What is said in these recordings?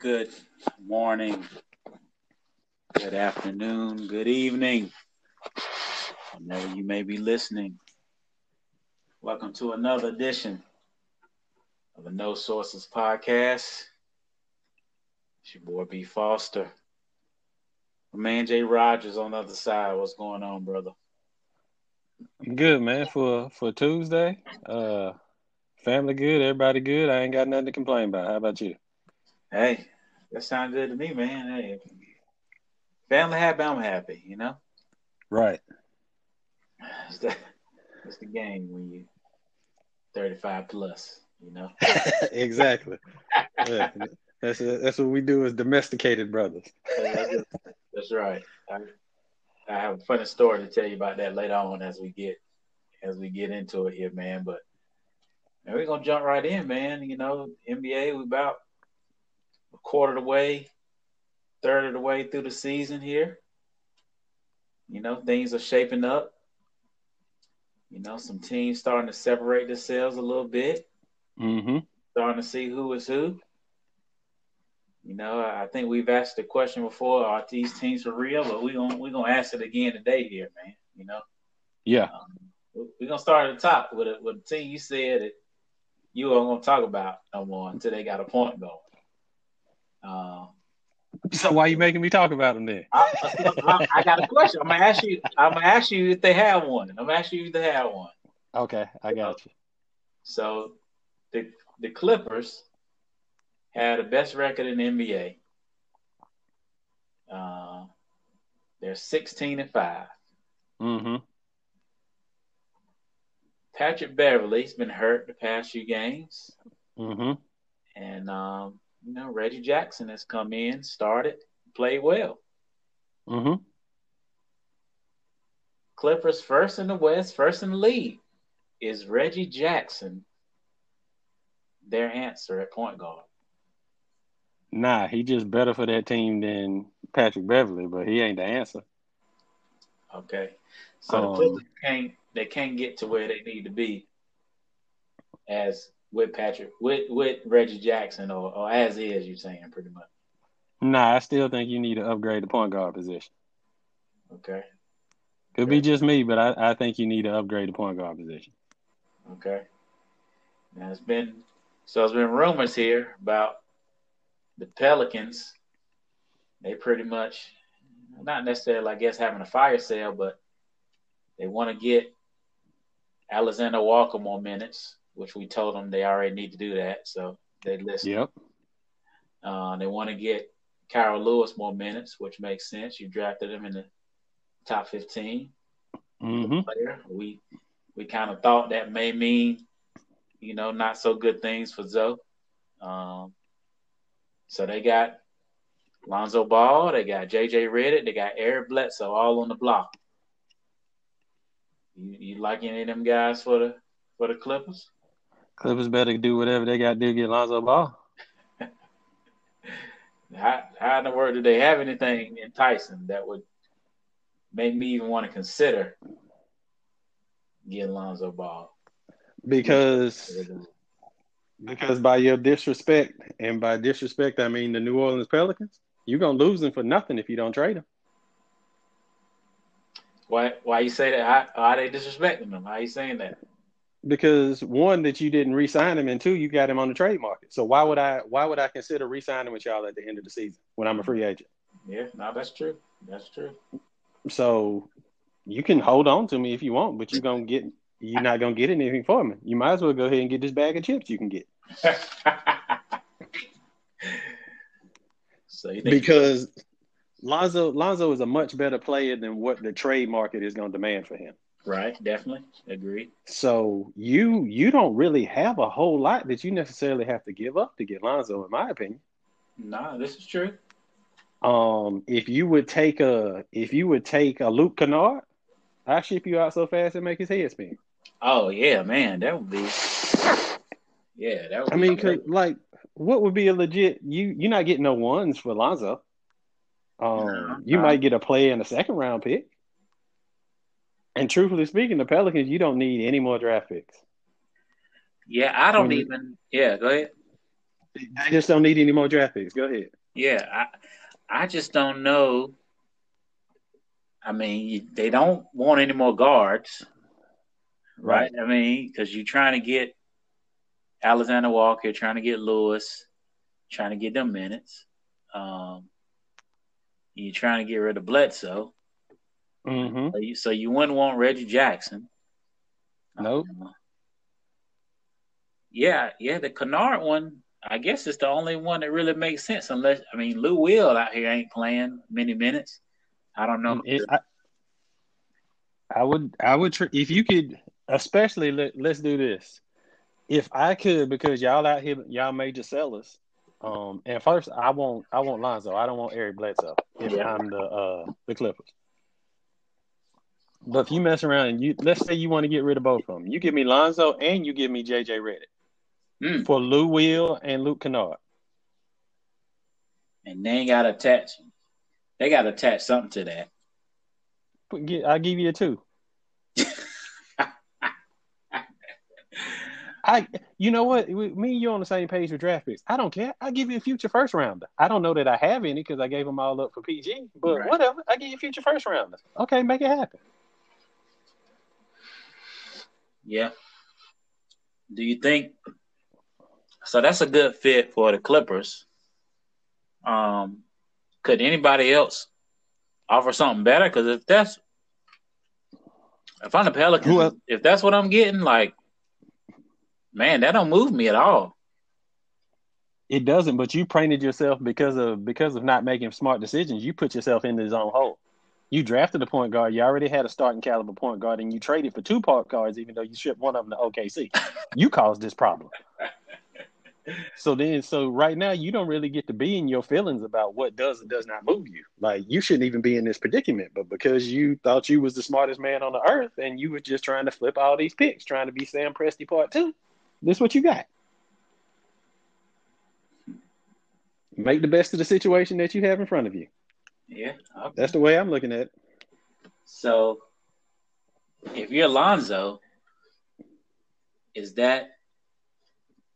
Good morning, good afternoon, good evening, whenever you may be listening. Welcome to another edition of the No Sources Podcast. It's your boy B Foster. My man Jay Rogers on the other side. What's going on, brother? Good man for for Tuesday. Uh, family good, everybody good. I ain't got nothing to complain about. How about you? Hey, that sounds good to me, man. Hey, family happy, I'm happy. You know, Right. it's the, it's the game when you 35 plus. You know, exactly. Yeah. That's that's what we do as domesticated brothers. that's, right. I, I have a funny story to tell you about that later on as we get as we get into it here, man. But man, we're gonna jump right in, man. You know, NBA, we about a quarter of the way, third of the way through the season here. You know, things are shaping up. You know, some teams starting to separate themselves a little bit, Mm-hmm. starting to see who is who. You know, I think we've asked the question before: Are these teams for real? But we're gonna we're gonna ask it again today, here, man. You know, Yeah. um, we're gonna start at the top with a, with a team you said that you weren't gonna talk about no more until they got a point going. Um, So why are you making me talk about them then? I, I, I got a question. I'm gonna ask you. I'm gonna ask you if they have one. I'm gonna ask you if they have one. Okay, I got you. So, the the Clippers had the best record in the NBA. Uh, they're 16 and five. Mm-hmm. Patrick Beverley's been hurt the past few games, Mm-hmm. and um, you know Reggie Jackson has come in, started, played well. Mm-hmm. Clippers first in the West, first in the league. Is Reggie Jackson their answer at point guard? Nah, he just better for that team than Patrick Beverley, but he ain't the answer. Okay, so the Um, Clippers can't they can't get to where they need to be as with Patrick with with Reggie Jackson or, or as is you're saying pretty much. Nah, I still think you need to upgrade the point guard position. Okay, Could be just me, but I, I think you need to upgrade the point guard position. okay. Now it's been so it's been rumors here about the Pelicans. They pretty much not necessarily I guess having a fire sale, but they want to get Alexander Walker more minutes, which we told them they already need to do that. So they listen. Yep. Uh, they want to get Kira Lewis more minutes, which makes sense. You drafted him in the top 15 Mm-hmm. player. We we kind of thought that may mean, you know, not so good things for Zoe. Um, so they got Lonzo Ball, they got JJ Redick, they got Eric Bledsoe all on the block. You, you like any of them guys for the for the Clippers? Clippers better do whatever they got to do to get Lonzo Ball. How, how in the world do they have anything enticing that would make me even want to consider getting Lonzo Ball? Because because by your disrespect, and by disrespect I mean the New Orleans Pelicans, you're gonna lose them for nothing if you don't trade them. Why why you say that? How, how are they disrespecting them? How you saying that? Because one, that you didn't re-sign him, and two, you got him on the trade market. So why would I why would I consider re-signing with y'all at the end of the season when I'm a free agent? Yeah, no, that's true. That's true. So you can hold on to me if you want, but you're gonna get you're not gonna get anything for me. You might as well go ahead and get this bag of chips you can get. so Because Lonzo Lonzo is a much better player than what the trade market is gonna demand for him. Right? Definitely agree. So you you don't really have a whole lot that you necessarily have to give up to get Lonzo, in my opinion. Nah, this is true. Um, if you would take a if you would take a Luke Kennard, I ship you out so fast and make his head spin. Oh yeah, man, that would be. Yeah, that would. I mean, 'cause, like, what would be a legit? You you're not getting no ones for Lonzo. Um, No, you no. might get a play in a second round pick. And truthfully speaking, the Pelicans, you don't need any more draft picks. yeah, I don't you- even. Yeah, go ahead. They just don't need any more draft picks. Go ahead. Yeah, I I just don't know. I mean, they don't want any more guards, right? right. I mean, because you're trying to get Alexander Walker, trying to get Lewis, trying to get them minutes. Um, you're trying to get rid of Bledsoe. Mm-hmm. So, you, so you wouldn't want Reggie Jackson. Nope. Um, yeah, yeah, the Kennard one, I guess it's the only one that really makes sense. Unless I mean, Lou Will out here ain't playing many minutes. I don't know. It, I, I, would, I would, tr- if you could, especially let, let's do this. If I could, because y'all out here, y'all major sellers. Um, and first, I want, I want Lonzo. I don't want Eric Bledsoe. If yeah. I'm the uh the Clippers. But if you mess around and you let's say you want to get rid of both of them, you give me Lonzo and you give me JJ Redick mm. for Lou Will and Luke Kennard. And they ain't got to attach. They got to attach something to that. I'll give you a two. I, you know what? Me and you on the same page with draft picks. I don't care. I give you a future first rounder. I don't know that I have any because I gave them all up for PG. But right. whatever. I give you a future first rounder. Okay, make it happen. Yeah. Do you think so? That's a good fit for the Clippers. Um, could anybody else offer something better? Because if that's if I'm the Pelicans, if that's what I'm getting, like, man, that don't move me at all. It doesn't, but you painted yourself because of because of not making smart decisions. You put yourself into his own hole. You drafted a point guard. You already had a starting caliber point guard, and you traded for two point guards, even though you shipped one of them to OKC. you caused this problem. So then, so right now, you don't really get to be in your feelings about what does and does not move you. Like you shouldn't even be in this predicament, but because you thought you was the smartest man on the earth, and you were just trying to flip all these picks, trying to be Sam Presti part two, this is what you got. Make the best of the situation that you have in front of you. Yeah, okay. that's the way I'm looking at it. So, if you're Alonzo, is that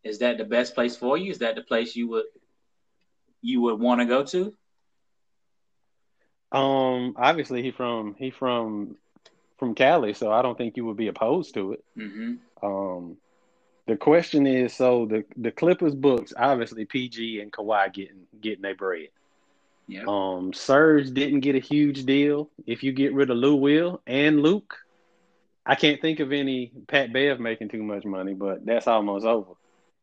is that the best place for you? Is that the place you would you would want to go to? Um, obviously he from he from from Cali, so I don't think you would be opposed to it. Mm-hmm. Um, the question is, so the the Clippers books, obviously PG and Kawhi getting getting their bread. Yeah. Um, Serge didn't get a huge deal. If you get rid of Lou Will and Luke, I can't think of any Pat Bev making too much money, but that's almost over.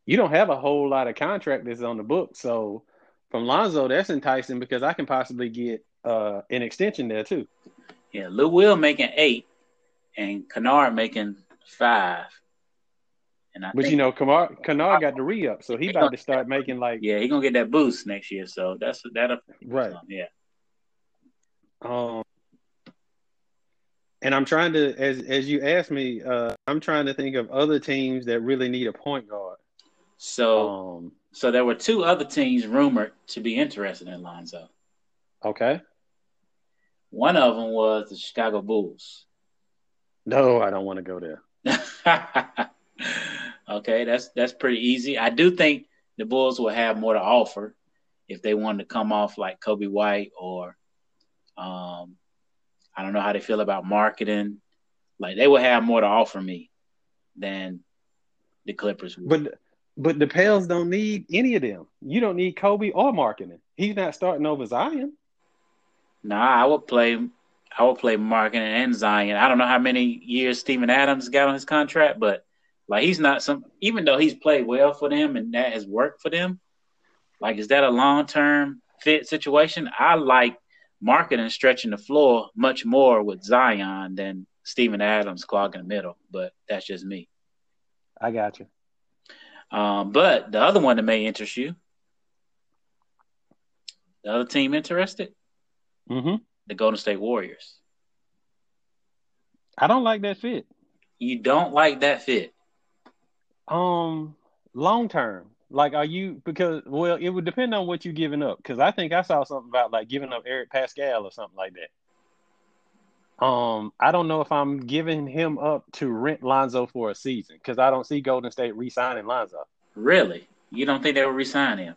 You don't have a whole lot of contract that's on the book, so from Lonzo, that's enticing because I can possibly get uh, an extension there too. Yeah, Lou Will making eight, and Kennard making five. And I but you know, Kamar Kennard got the re up, so he, he about to start making like yeah, he gonna get that boost next year. So that's that right. yeah. Um, and I'm trying to as as you asked me, uh, I'm trying to think of other teams that really need a point guard. So um, so there were two other teams rumored to be interested in Lonzo. Okay. One of them was the Chicago Bulls. No, I don't want to go there. Okay, that's that's pretty easy. I do think the Bulls will have more to offer if they wanted to come off like Coby White or um, I don't know how they feel about Markkanen. Like they will have more to offer me than the Clippers. Would. But but the Pels don't need any of them. You don't need Coby or Markkanen. He's not starting over Zion. Nah, I would play. I would play Markkanen and Zion. I don't know how many years Steven Adams got on his contract, but like he's not some, even though he's played well for them and that has worked for them. Like, is that a long term fit situation? I like Markkanen stretching the floor much more with Zion than Steven Adams clogging the middle, but that's just me. I got you. Um, but the other one that may interest you, the other team interested, mm-hmm. the Golden State Warriors. I don't like that fit. You don't like that fit. Um, long term, like, are you because well, it would depend on what you're giving up. Because I think I saw something about like giving up Eric Paschall or something like that. Um, I don't know if I'm giving him up to rent Lonzo for a season because I don't see Golden State re-signing Lonzo. Really? You don't think they will resign him?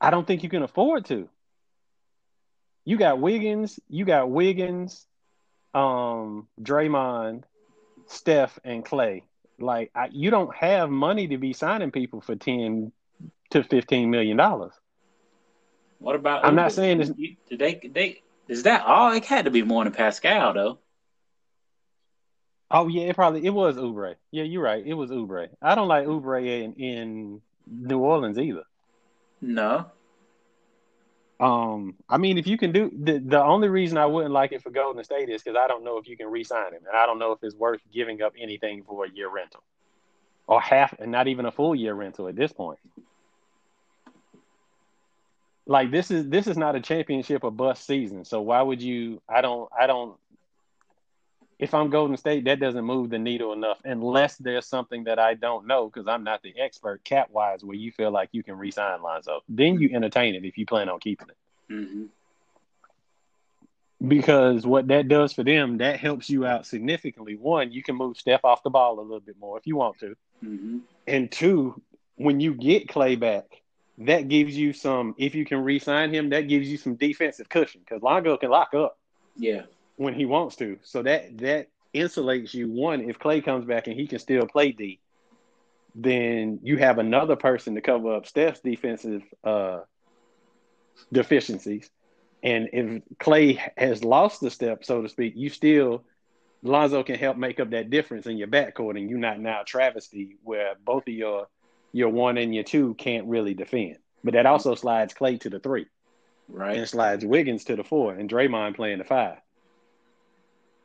I don't think you can afford to. You got Wiggins, you got Wiggins, um, Draymond, Steph, and Clay. Like I, you don't have money to be signing people for ten to fifteen million dollars. What about? I'm not saying this. Did they? They is that all? It had to be more than Paschall though. Oh yeah, it probably it was Oubre. Yeah, you're right. It was Oubre. I don't like Oubre in, in New Orleans either. No. Um, I mean, if you can do the the only reason I wouldn't like it for Golden State is because I don't know if you can re-sign him, and I don't know if it's worth giving up anything for a year rental, or half, and not even a full year rental at this point. Like this is this is not a championship or bust season, so why would you? I don't I don't if I'm Golden State, that doesn't move the needle enough unless there's something that I don't know because I'm not the expert cap wise where you feel like you can resign Lonzo. Then you entertain it if you plan on keeping it. Mm-hmm. Because what that does for them, that helps you out significantly. One, you can move Steph off the ball a little bit more if you want to. Mm-hmm. And two, when you get Clay back, that gives you some, if you can re sign him, that gives you some defensive cushion because Lonzo can lock up. Yeah when he wants to. So that that insulates you. One, if Clay comes back and he can still play D, then you have another person to cover up Steph's defensive uh, deficiencies. And if Clay has lost the step, so to speak, you still Lonzo can help make up that difference in your backcourt, and you're not now travesty where both of your your one and your two can't really defend. But that also slides Clay to the three, right? And slides Wiggins to the four, and Draymond playing the five.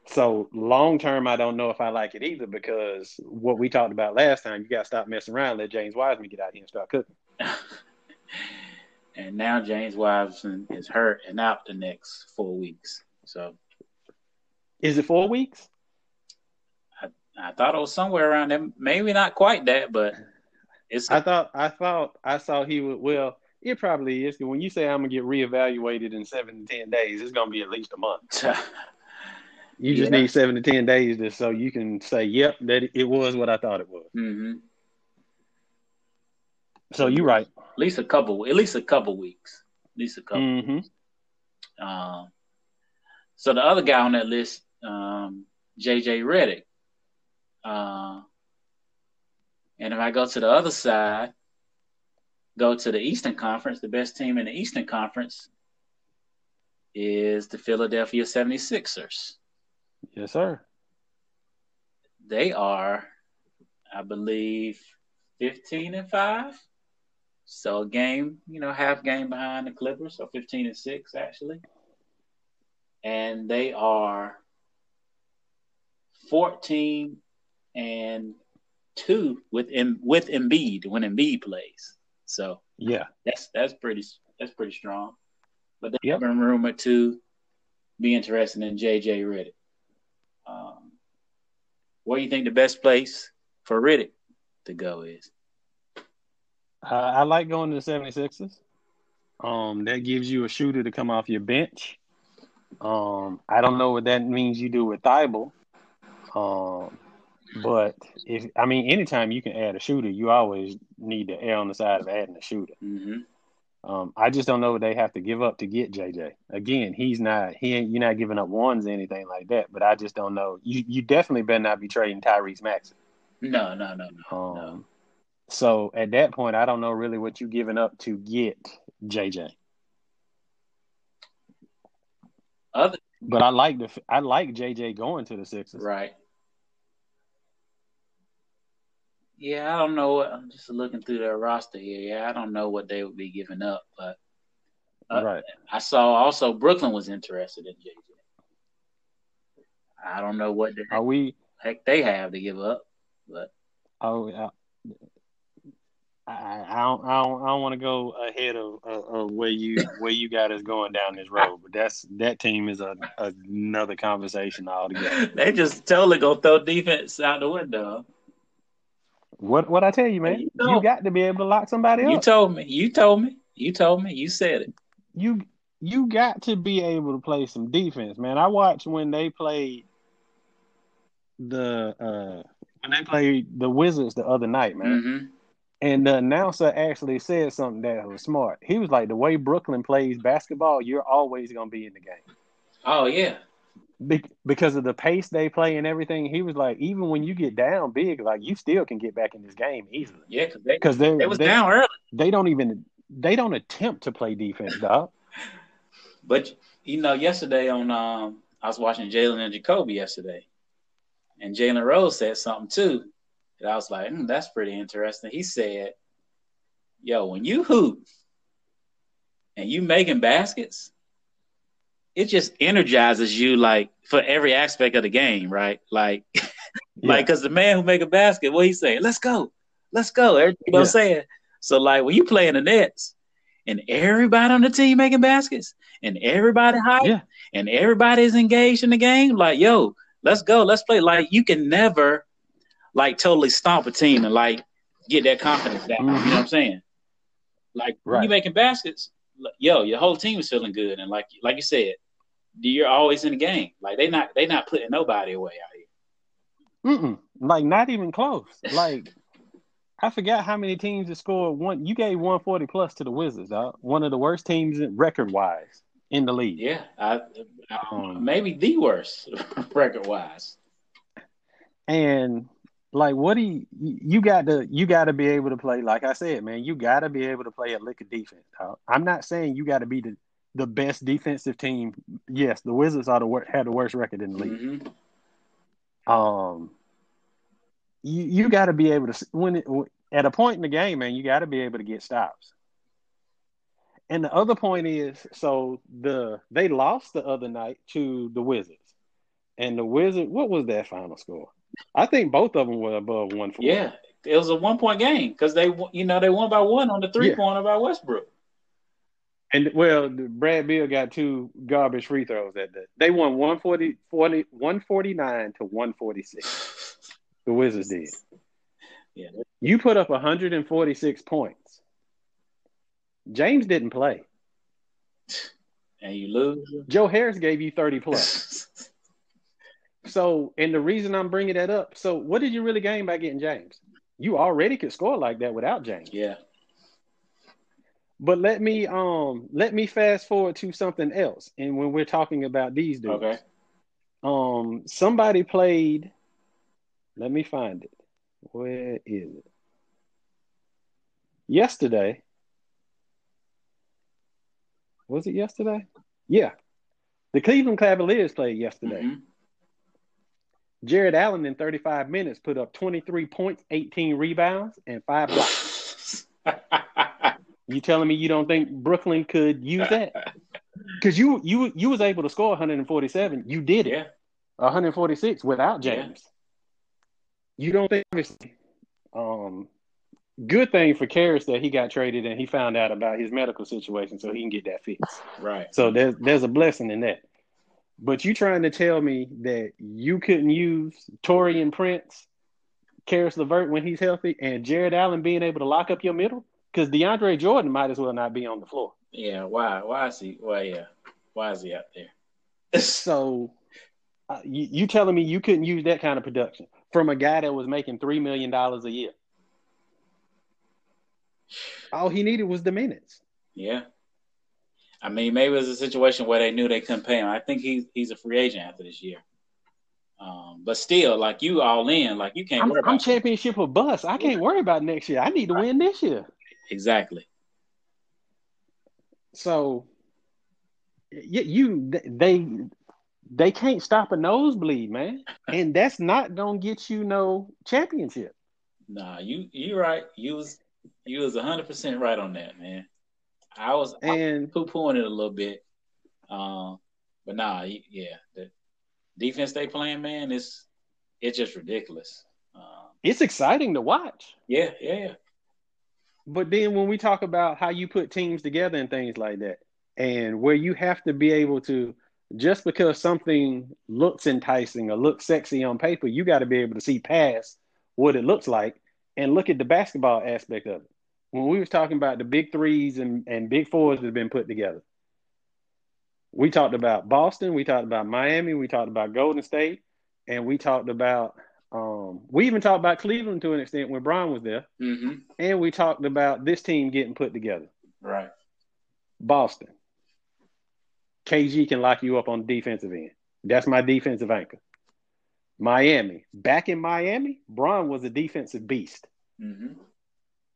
So long term, I don't know if I like it either because what we talked about last time, you got to stop messing around. Let James Wiseman get out here and start cooking. and now James Wiseman is hurt and out the next four weeks. So, is it four weeks? I, I thought it was somewhere around there. Maybe not quite that, but it's. I thought I thought I saw he would. Well, it probably is. When you say I'm gonna get reevaluated in seven to ten days, it's gonna be at least a month. You just yeah. need seven to ten days to, so you can say, "Yep, that it was what I thought it was." Mm-hmm. So you're right. At least a couple. At least a couple weeks. At least a couple. Mm-hmm. Um, so the other guy on that list, um, JJ Redick. Uh, and if I go to the other side, go to the Eastern Conference, the best team in the Eastern Conference is the Philadelphia 76ers. Yes, sir. They are, I believe, 15 and 5. So a game, you know, half game behind the Clippers, so 15 and 6 actually. And they are 14 and 2 with with Embiid when Embiid plays. So yeah, that's that's pretty that's pretty strong. But they've yep. been rumored to be interested in JJ Redick. Um, where do you think the best place for Redick to go is? Uh, I like going to the 76ers. Um, that gives you a shooter to come off your bench. Um, I don't know what that means you do with Thybulle. Um, but if I mean, anytime you can add a shooter, you always need to err on the side of adding a shooter. Mm-hmm. Um, I just don't know what they have to give up to get JJ. Again, he's not he ain't you're not giving up ones or anything like that. But I just don't know. You you definitely better not be trading Tyrese Maxey. No, no, no, no. Um, no. So at that point, I don't know really what you're giving up to get JJ. Other, but I like the I like JJ going to the Sixers. Right. Yeah, I don't know. I'm just looking through their roster here. Yeah, I don't know what they would be giving up, but uh, right. I saw also Brooklyn was interested in JJ. I don't know what the are we heck they have to give up, but oh, uh, I, I don't I don't, I don't want to go ahead of, of, of, where you where you got us going down this road, but that's that team is a, a another conversation altogether. they just totally gonna throw defense out the window. What what I tell you, man? You, you, got to be able to lock somebody up. You told me. You told me. You told me. You said it. You you got to be able to play some defense, man. I watched when they played the uh when they played the Wizards the other night, man. Mm-hmm. And the announcer actually said something that was smart. He was like, "The way Brooklyn plays basketball, you're always going to be in the game." Oh yeah, Be- because of the pace they play and everything. He was like, even when you get down big, like you still can get back in this game easily. yeah, because they, they they was they, down early. they don't even they don't attempt to play defense, dog. But you know, yesterday on um, I was watching Jalen and Jacoby yesterday, and Jalen Rose said something too. And I was like, hmm, that's pretty interesting. He said, "Yo, when you hoop and you making baskets, it just energizes you like for every aspect of the game, right? Like, like because the man who make a basket, what he saying? Let's go, let's go. Every- You know what I'm saying? So like when you play in the nets and everybody on the team making baskets and everybody high Yeah. and everybody's engaged in the game, like yo, let's go, let's play. Like you can never like totally stomp a team and like get that confidence down. You know mm-hmm. what I'm saying? Like when Right. you making baskets, yo, your whole team is feeling good, and like like you said, you're always in the game. Like they not they not putting nobody away out here. Mm-mm. Like not even close. Like I forgot how many teams that scored one. You gave 140 plus to the Wizards, dog. One of the worst teams record wise in the league. Yeah, I, I Um, maybe the worst record wise. And like, what do you you got to you got to be able to play? Like I said, man, you got to be able to play a lick of defense. dog. I'm not saying you got to be the the best defensive team. Yes, the Wizards are the wor- had the worst record in the league. hmm um you you got to be able to when it, at a point in the game man you got to be able to get stops and the other point is so the they lost the other night to the wizards and the wizard what was that final score i think both of them were above 140 Yeah, it was a one point game because they you know they won by one on the three Yeah. pointer by Westbrook. And well Brad Beal got two garbage free throws that day they won 140, 40, 149 to 146 the wizards did Yeah, You put up 146 points. James didn't play. and you lose. Joe Harris gave you 30 plus. So, and the reason I'm bringing that up, so what did you really gain by getting James? You already could score like that without James. yeah, But let me um let me fast forward to something else. And when we're talking about these dudes, okay. um somebody played let me find it. Where is it? Yesterday. Was it yesterday? Yeah. The Cleveland Cavaliers played yesterday. Mhm. Jarrett Allen in 35 minutes put up 23 points, 18 rebounds, and five blocks. You telling me you don't think Brooklyn could use that? Because you you you was able to score 147. You did it. yeah, 146 without Yeah. James. You don't think obviously, um good thing for Caris that he got traded and he found out about his medical situation so he can get that fixed. right. So there's there's a blessing in that. But you trying to tell me that you couldn't use Taurean Prince, Caris LeVert when he's healthy, and Jarrett Allen being able to lock up your middle? Because DeAndre Jordan might as well not be on the floor. Yeah, why? Why is he? Why? Yeah, why is he out there? So uh, you, you telling me you couldn't use that kind of production from a guy that was making three million dollars a year? All he needed was the minutes. Yeah. I mean, maybe it was a situation where they knew they couldn't pay him. I think he's he's a free agent after this year. Um, but still, like you all in, like you can't I'm, worry I'm about championship or bust. I can't worry about next year. I need to win this year. Exactly. So you, they they can't stop a nosebleed, man, and that's not gonna get you no championship. Nah, you you right. You was you was hundred percent right on that, man. I was And poo pooing it a little bit, um, but nah, yeah, the defense they playing, man, it's it's just ridiculous. Um, it's exciting to watch. yeah, yeah, yeah. But then when we talk about how you put teams together and things like that, and where you have to be able to just because something looks enticing or looks sexy on paper, you got to be able to see past what it looks like and look at the basketball aspect of it. When we was talking about the big threes and, and big fours that have been put together, we talked about Boston, we talked about Miami, we talked about Golden State, and we talked about Um, we even talked about Cleveland to an extent when Brian was there, Mm-hmm. and we talked about this team getting put together. Right. Boston. KG can lock you up on the defensive end. That's my defensive anchor. Miami. Back in Miami, Bron was a defensive beast. Mm-hmm.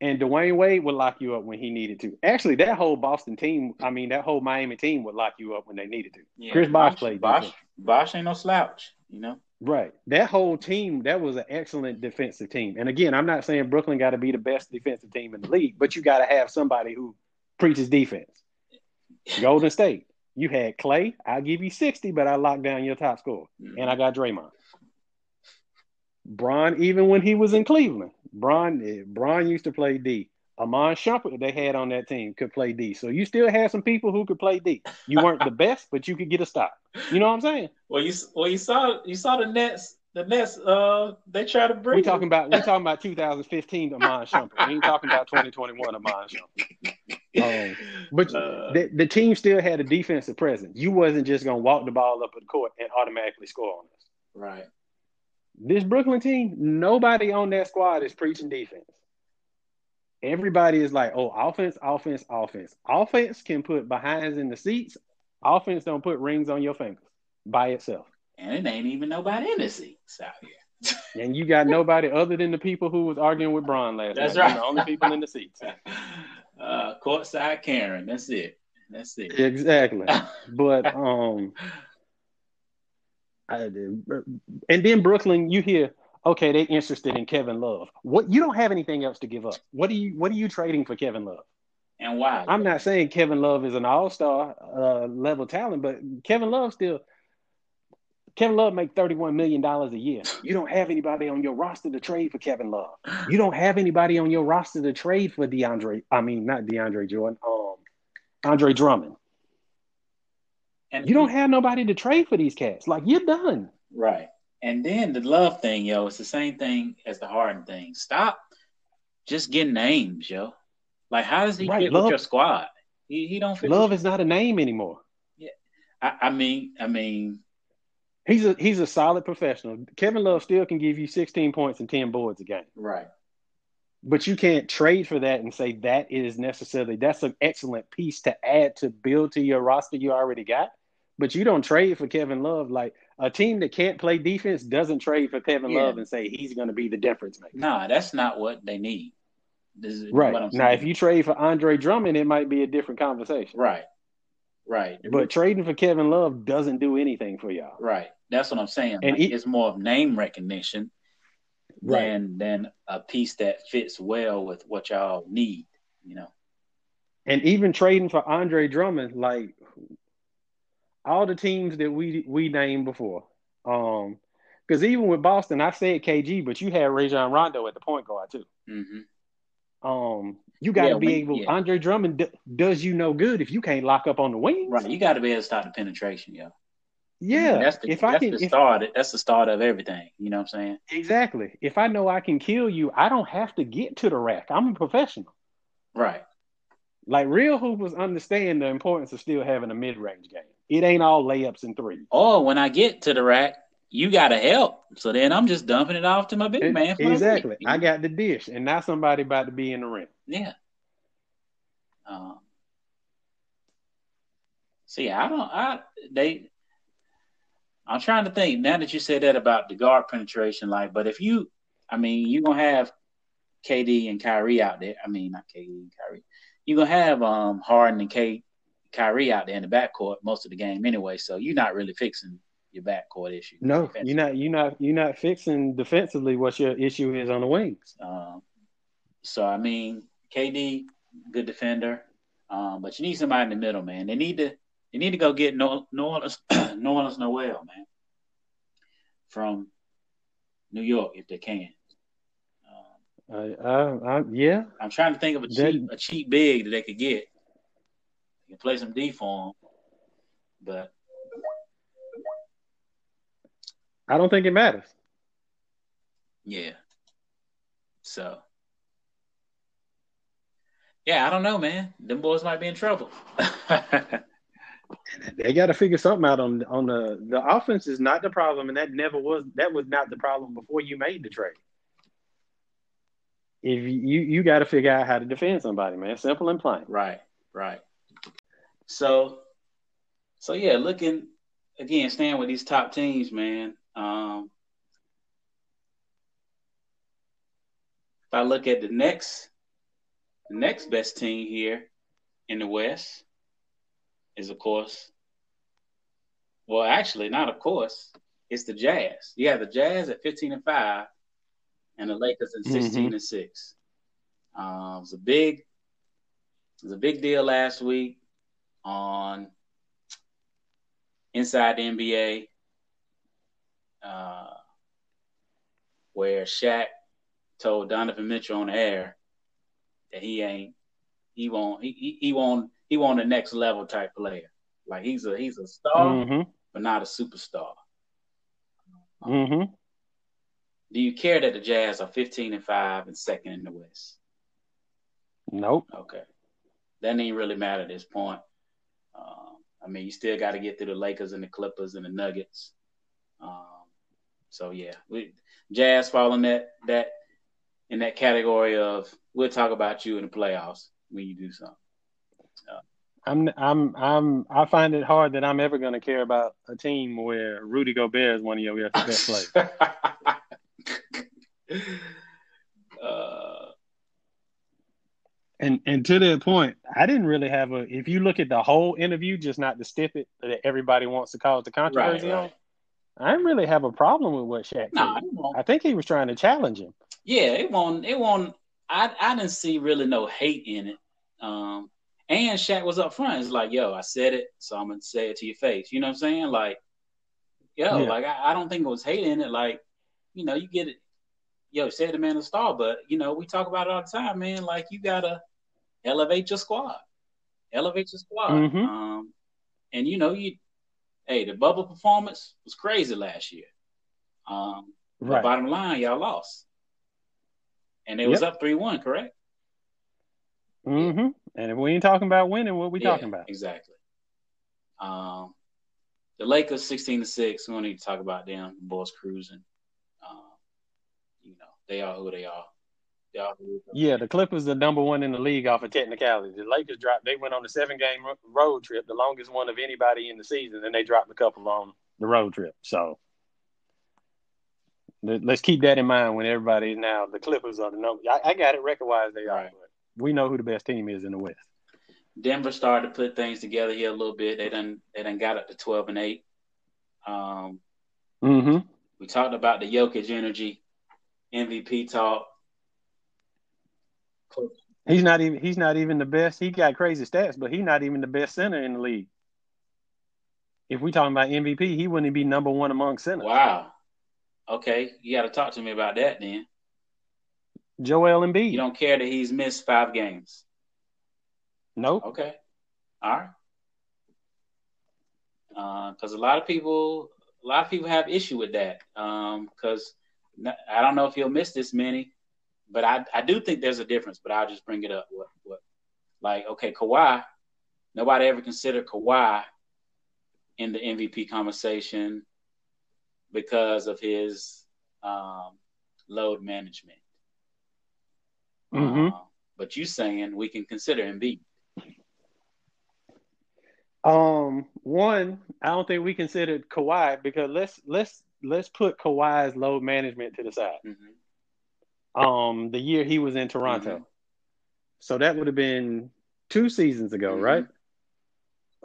And Dwyane Wade would lock you up when he needed to. Actually, that whole Boston team, I mean, that whole Miami team would lock you up when they needed to. Yeah. Chris Bosh played Bosh. Bosh ain't no slouch, you know. Right. That whole team, that was an excellent defensive team. And again, I'm not saying Brooklyn got to be the best defensive team in the league, but you got to have somebody who preaches defense. Golden State, you had Clay. I'll give you 60, but I locked down your top scorer. Mhm. And I got Draymond. Bron, even when he was in Cleveland, Bron, eh, Bron used to play D. Iman Shumpert they had on that team could play D. So you still had some people who could play D. You weren't the best, but you could get a stop. You know what I'm saying? Well, you well you saw you saw the Nets. The Nets, uh, they try to bring. We talking about we talking about 2015 Iman Shumpert. We ain't talking about 2021 Iman Shumpert. Um, but Uh, the, the team still had a defensive presence. You wasn't just gonna walk the ball up the court and automatically score on us. right. This Brooklyn team, nobody on that squad is preaching defense. Everybody is like, oh, offense, offense, offense. Offense can put behinds in the seats. Offense don't put rings on your fingers by itself. And it ain't even nobody in the seats out here. And you got nobody other than the people who was arguing with Bron last That's night. right. The only people in the seats. Uh, courtside Karen. That's it. That's it. Exactly. But um, I, did. and then Brooklyn, you hear, okay, they're interested in Kevin Love. What you don't have anything else to give up. What are you What are you trading for Kevin Love? and why? I'm not saying Kevin Love is an All Star uh, level talent, but Kevin Love still. Kevin Love make thirty one million dollars a year. You don't have anybody on your roster to trade for Kevin Love. You don't have anybody on your roster to trade for DeAndre. I mean, not DeAndre Jordan. Um, Andre Drummond. And You don't have nobody to trade for these cats. Like you're done. right. And then the love thing, yo, it's the same thing as the Harden thing. Stop just getting names, yo. Like, how does he Right, fit Love- with your squad? He, he don't fit. Love is not a name anymore. I, I mean, I mean, He's a he's a solid professional. Kevin Love still can give you 16 points and 10 boards a game. right. But you can't trade for that and say that is necessarily that's an excellent piece to add to build to your roster you already got. But you don't trade for Kevin Love like a team that can't play defense doesn't trade for Kevin Yeah. Love and say he's going to be the difference maker. Nah, that's not what they need. This is Right. what I'm Now, if you trade for Andre Drummond, it might be a different conversation. right, right, But trading for Kevin Love doesn't do anything for y'all. right. That's what I'm saying. And Like, he- it's more of name recognition than than a piece that fits well with what y'all need. You know. And even trading for Andre Drummond, like all the teams that we we named before. Um, because even with Boston, I said KG, but you had Rajon Rondo at the point guard too. hmm Um, you got to Yeah, be able. yeah. Andre Drummond d- does you no good if you can't lock up on the wings. Right. You got to be able to start the penetration, yo. Yeah. That's the if that's I can, the if, start. That's the start of everything. You know what I'm saying? exactly. If I know I can kill you, I don't have to get to the rack. I'm a professional. Right. Like real hoopers understand the importance of still having a mid range game. It ain't all layups and threes. Oh, when I get to the rack, you got to help. So then I'm just dumping it off to my big man. for exactly. I got the dish, and now somebody about to be in the rim. Yeah. Um, see, I don't. I they. I'm trying to think now that you said that about the guard penetration, like, but if you, I mean, you're gonna have KD and Kyrie out there. I mean, not KD and Kyrie. You're gonna have um Harden and K, Kyrie out there in the backcourt most of the game anyway. So you're not really fixing your backcourt issue. No, you're not. You're not. You're not fixing defensively what your issue is on the wings. Um, so I mean, KD, good defender, um, but you need somebody in the middle, man. They need to they need to go get New Orleans Nerlens Noel, man, from New York if they can. Um, I, I, I, yeah, I'm trying to think of a That- cheap a cheap big that they could get. They can play some D for 'em, but I don't think it matters. Yeah. So. Yeah, I don't know, man. Them boys might be in trouble. they got to figure something out on on the the offense is not the problem, and that never was that was not the problem before you made the trade. If you you got to figure out how to defend somebody, man, simple and plain. Right, right. So, so yeah, looking again, staying with these top teams, man. Um, if I look at the next, the next best team here in the West is, of course, well, actually, not of course, it's the Jazz. You have the Jazz at 15 and 5 and the Lakers at 16 mm-hmm. and 6. Um, it was a big it was a big deal last week on Inside the NBA, uh, where Shaq told Donovan Mitchell on air that he ain't he won't he, he won't he won't a next level type player. Like he's a he's a star, mm-hmm. but not a superstar. Mm-hmm. Do you care that the Jazz are 15 and 5 and second in the West? Nope. Okay. That ain't really matter at this point. Um, I mean, you still got to get through the Lakers and the Clippers and the Nuggets. Um, so yeah, we, Jazz fall in that that in that category of we'll talk about you in the playoffs when you do something. Uh, I'm I'm I'm I find it hard that I'm ever going to care about a team where Rudy Gobert is one of your best players. uh, and and to that point, I didn't really have a. If you look at the whole interview, just not the snippet that everybody wants to cause the controversy right, right. on, I didn't really have a problem with what Shaq nah, did. I think he was trying to challenge him. Yeah, it won't. It won't. I I didn't see really no hate in it. Um, and Shaq was up front. It's like, yo, I said it, so I'm gonna say it to your face. You know what I'm saying? Like, yo, yeah. like I, I don't think it was hate in it. Like, you know, you get it. Yo, said the man a star, but you know, we talk about it all the time, man. Like, you gotta elevate your squad, elevate your squad. Mm-hmm. Um, and you know, you, hey, the bubble performance was crazy last year. Um, right. bottom line, y'all lost, and it yep. was up three one, correct? Mm-hmm. And if we ain't talking about winning, what we yeah, talking about? Exactly. Um, the Lakers sixteen to six. We don't need to talk about them. The Bulls cruising. Um, you know, they are who they are. They are yeah, the Clippers are number one in the league off of technicality. The Lakers dropped. They went on a seven game road trip, the longest one of anybody in the season, and they dropped a couple on the road trip. So let's keep that in mind when everybody now the Clippers are the number. I, I got it record wise they are, but we know who the best team is in the West. Denver started to put things together here a little bit. They done they done got up to twelve and eight. Um, mm-hmm. We talked about the Jokic energy, MVP talk. He's not even he's not even the best. He got crazy stats, but he's not even the best center in the league. If we talking about MVP, he wouldn't be number one among centers. Wow. Okay, you got to talk to me about that then. Joel Embiid. You don't care that he's missed five games. Nope. Okay. All right. Because uh, a lot of people, a lot of people have issue with that. Because um, I don't know if he'll miss this many, but I, I do think there's a difference. But I'll just bring it up. What what? Like okay, Kawhi. Nobody ever considered Kawhi in the MVP conversation because of his um, load management. Mm-hmm. Uh, but you saying we can consider Embiid? Um, one, I don't think we considered Kawhi because let's let's let's put Kawhi's load management to the side. Mm-hmm. Um, the year he was in Toronto, mm-hmm. so that would have been two seasons ago, mm-hmm. right?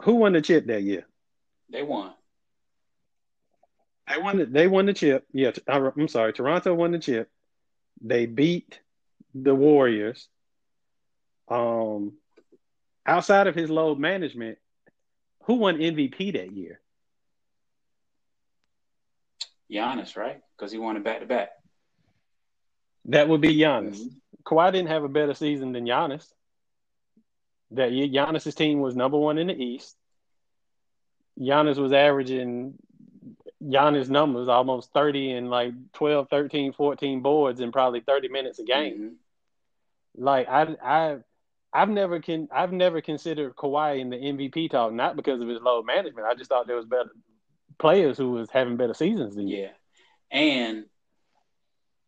Who won the chip that year? They won. They won. The, they won the chip. Yeah, I'm sorry. Toronto won the chip. They beat the Warriors. Um, outside of his load management, who won MVP that year? Giannis, right? Because he won it back to back. That would be Giannis. Mm-hmm. Kawhi didn't have a better season than Giannis. That Giannis's team was number one in the East. Giannis was averaging Giannis numbers almost 30 and like 12, 13, 14 boards in probably 30 minutes a game. Mm-hmm. Like I I I've never can I've never considered Kawhi in the MVP talk, not because of his low management. I just thought there was better players who was having better seasons than you. Yeah, and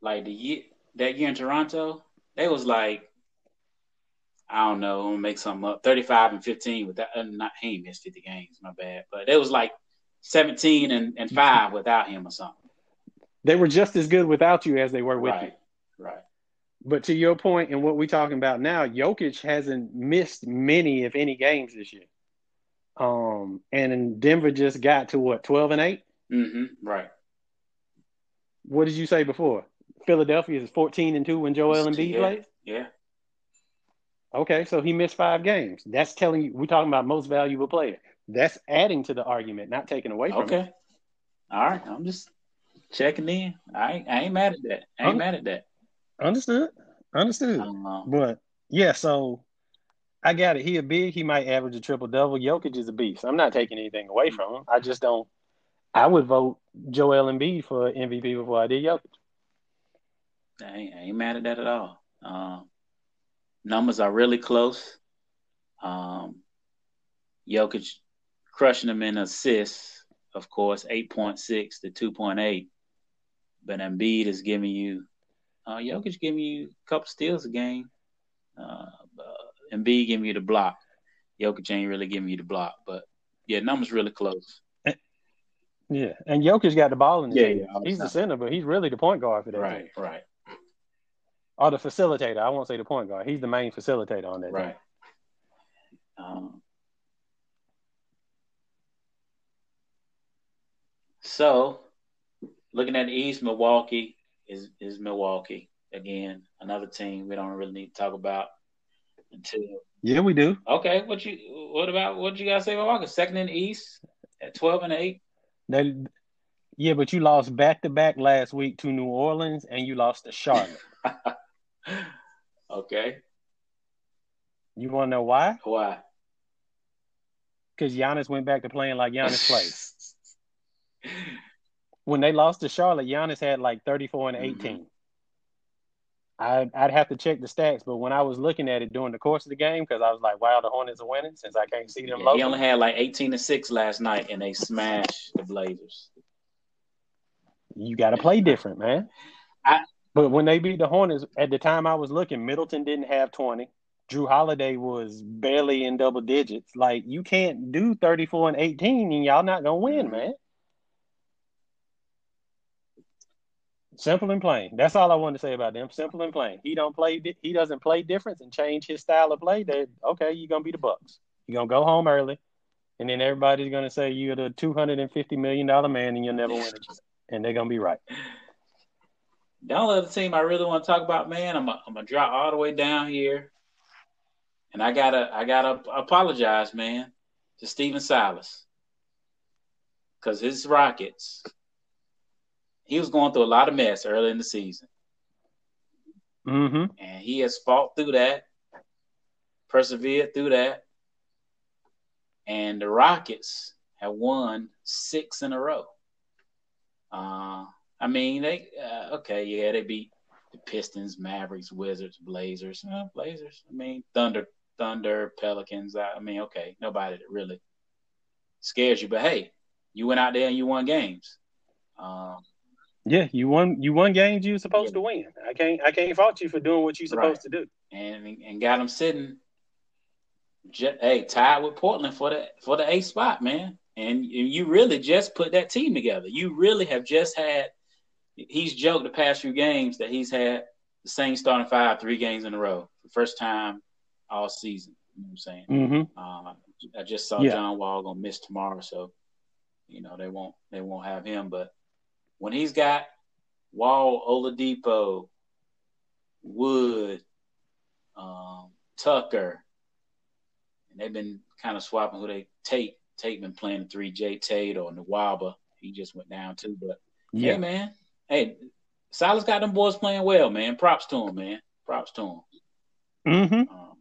like the year that year in Toronto, they was like, I don't know, I'm gonna make something up, thirty five and fifteen without that. Uh, not he missed fifty games, my bad, but it was like seventeen and, and five without him or something. They were just as good without you as they were with Right, you. right. But to your point and what we're talking about now, Jokic hasn't missed many, if any, games this year. Um, and in Denver just got to what twelve and eight. Mm-hmm. Right. What did you say before? Philadelphia is fourteen and two when Joel Embiid yeah, plays. Yeah. Okay, so he missed five games. That's telling you we're talking about most valuable player. That's adding to the argument, not taking away from it. Okay. All right. I'm just checking in. I ain't, I ain't mad at that. I ain't mad at that. Understood. Understood. But yeah, so I got it. He a big. He might average a triple double. Jokic is a beast. I'm not taking anything away mm. from him. I just don't. I would vote Joel Embiid for MVP before I did Jokic. I ain't, I ain't mad at that at all. Um, numbers are really close. Um, Jokic crushing them in assists, of course, 8.6 to 2.8. But Embiid is giving you, uh, Jokic giving you a couple steals a game. Uh, uh, Embiid giving you the block. Jokic ain't really giving you the block. But yeah, numbers really close. Yeah, and Jokic got the ball in his Yeah, hand. yeah, the he's the center, but he's really the point guard for that Right, team, right, or the facilitator. I won't say the point guard. He's the main facilitator on that team. right. Um, so, looking at the East, Milwaukee is is Milwaukee again. Another team we don't really need to talk about until. Yeah, we do. Okay, what you what about what you guys say about Milwaukee? Second in the East at twelve and eight. They, yeah, but you lost back to back last week to New Orleans, and you lost to Charlotte. okay, you want to know why? why? Because Giannis went back to playing like Giannis plays. when they lost to Charlotte, Giannis had like 34 and mm-hmm. 18. I, I'd have to check the stats, but when I was looking at it during the course of the game, because I was like, wow, the Hornets are winning since I can't see them Yeah, he only had like eighteen to six last night, and they smashed the Blazers. You got to play different, man. I- but when they beat the Hornets, at the time I was looking, Middleton didn't have 20. Jrue Holiday was barely in double digits. Like, you can't do 34 and 18, and y'all not to win, man. Simple and plain. That's all I wanted to say about them. Simple and plain. He don't play. He doesn't play difference and change his style of play. That okay, you're gonna be the Bucks. You're gonna go home early, and then everybody's gonna say you're the 250 million dollar man, and you'll never win it. And they're gonna be right. The only other team I really want to talk about, man, I'm gonna drop all the way down here, and I gotta I gotta apologize, man, to Stephen Silas, because his Rockets, he was going through a lot of mess early in the season, Mm-hmm. and he has fought through that, persevered through that, and the Rockets have won six in a row. Uh, I mean, they uh, okay, yeah, they beat the Pistons, Mavericks, Wizards, Blazers, uh, Blazers. I mean, Thunder, Thunder, Pelicans. I, I mean, okay, nobody that really scares you, but hey, you went out there and you won games. Um, Yeah, you won. You won games you were supposed Yeah. to win. I can't. I can't fault you for doing what you're supposed Right. to do. and and got them sitting. J- hey, tied with Portland for the for the eighth spot, man. And, and you really just put that team together. You really have just had. He's joked the past few games that he's had the same starting five three games in a row, the first time all season. You know what I'm saying? Mm-hmm. Uh, I just saw Yeah. John Wall gonna miss tomorrow, so you know they won't they won't have him. But when he's got Wall, Oladipo, Wood, um, Tucker, and they've been kind of swapping who they Tate. Tate been playing three J Tate or Nwaba. He just went down too. But Yeah. hey, man, hey, Silas got them boys playing well, man. Props to him, man. Props to him. Mm-hmm. Um,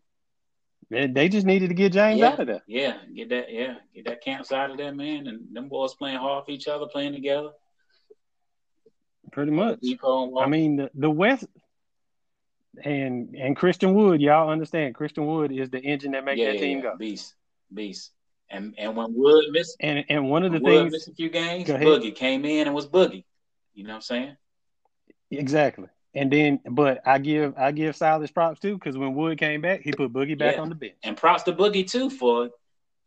They, they just needed to get James Yeah. out of there. Yeah, get that. Yeah, get that camps out of there, man. And them boys playing hard for each other, playing together. Pretty much. Dipo and Wall. I mean, the, the West, And and Christian Wood, y'all understand? Christian Wood is the engine that makes Yeah, that team yeah. go. beast, beast. And and when Wood missed, And and one of the things missed a few games. Boogie came in and was Boogie. You know what I'm saying? exactly. And then, but I give I give Silas props too because when Wood came back, he put Boogie back Yeah. on the bench, And props to Boogie too for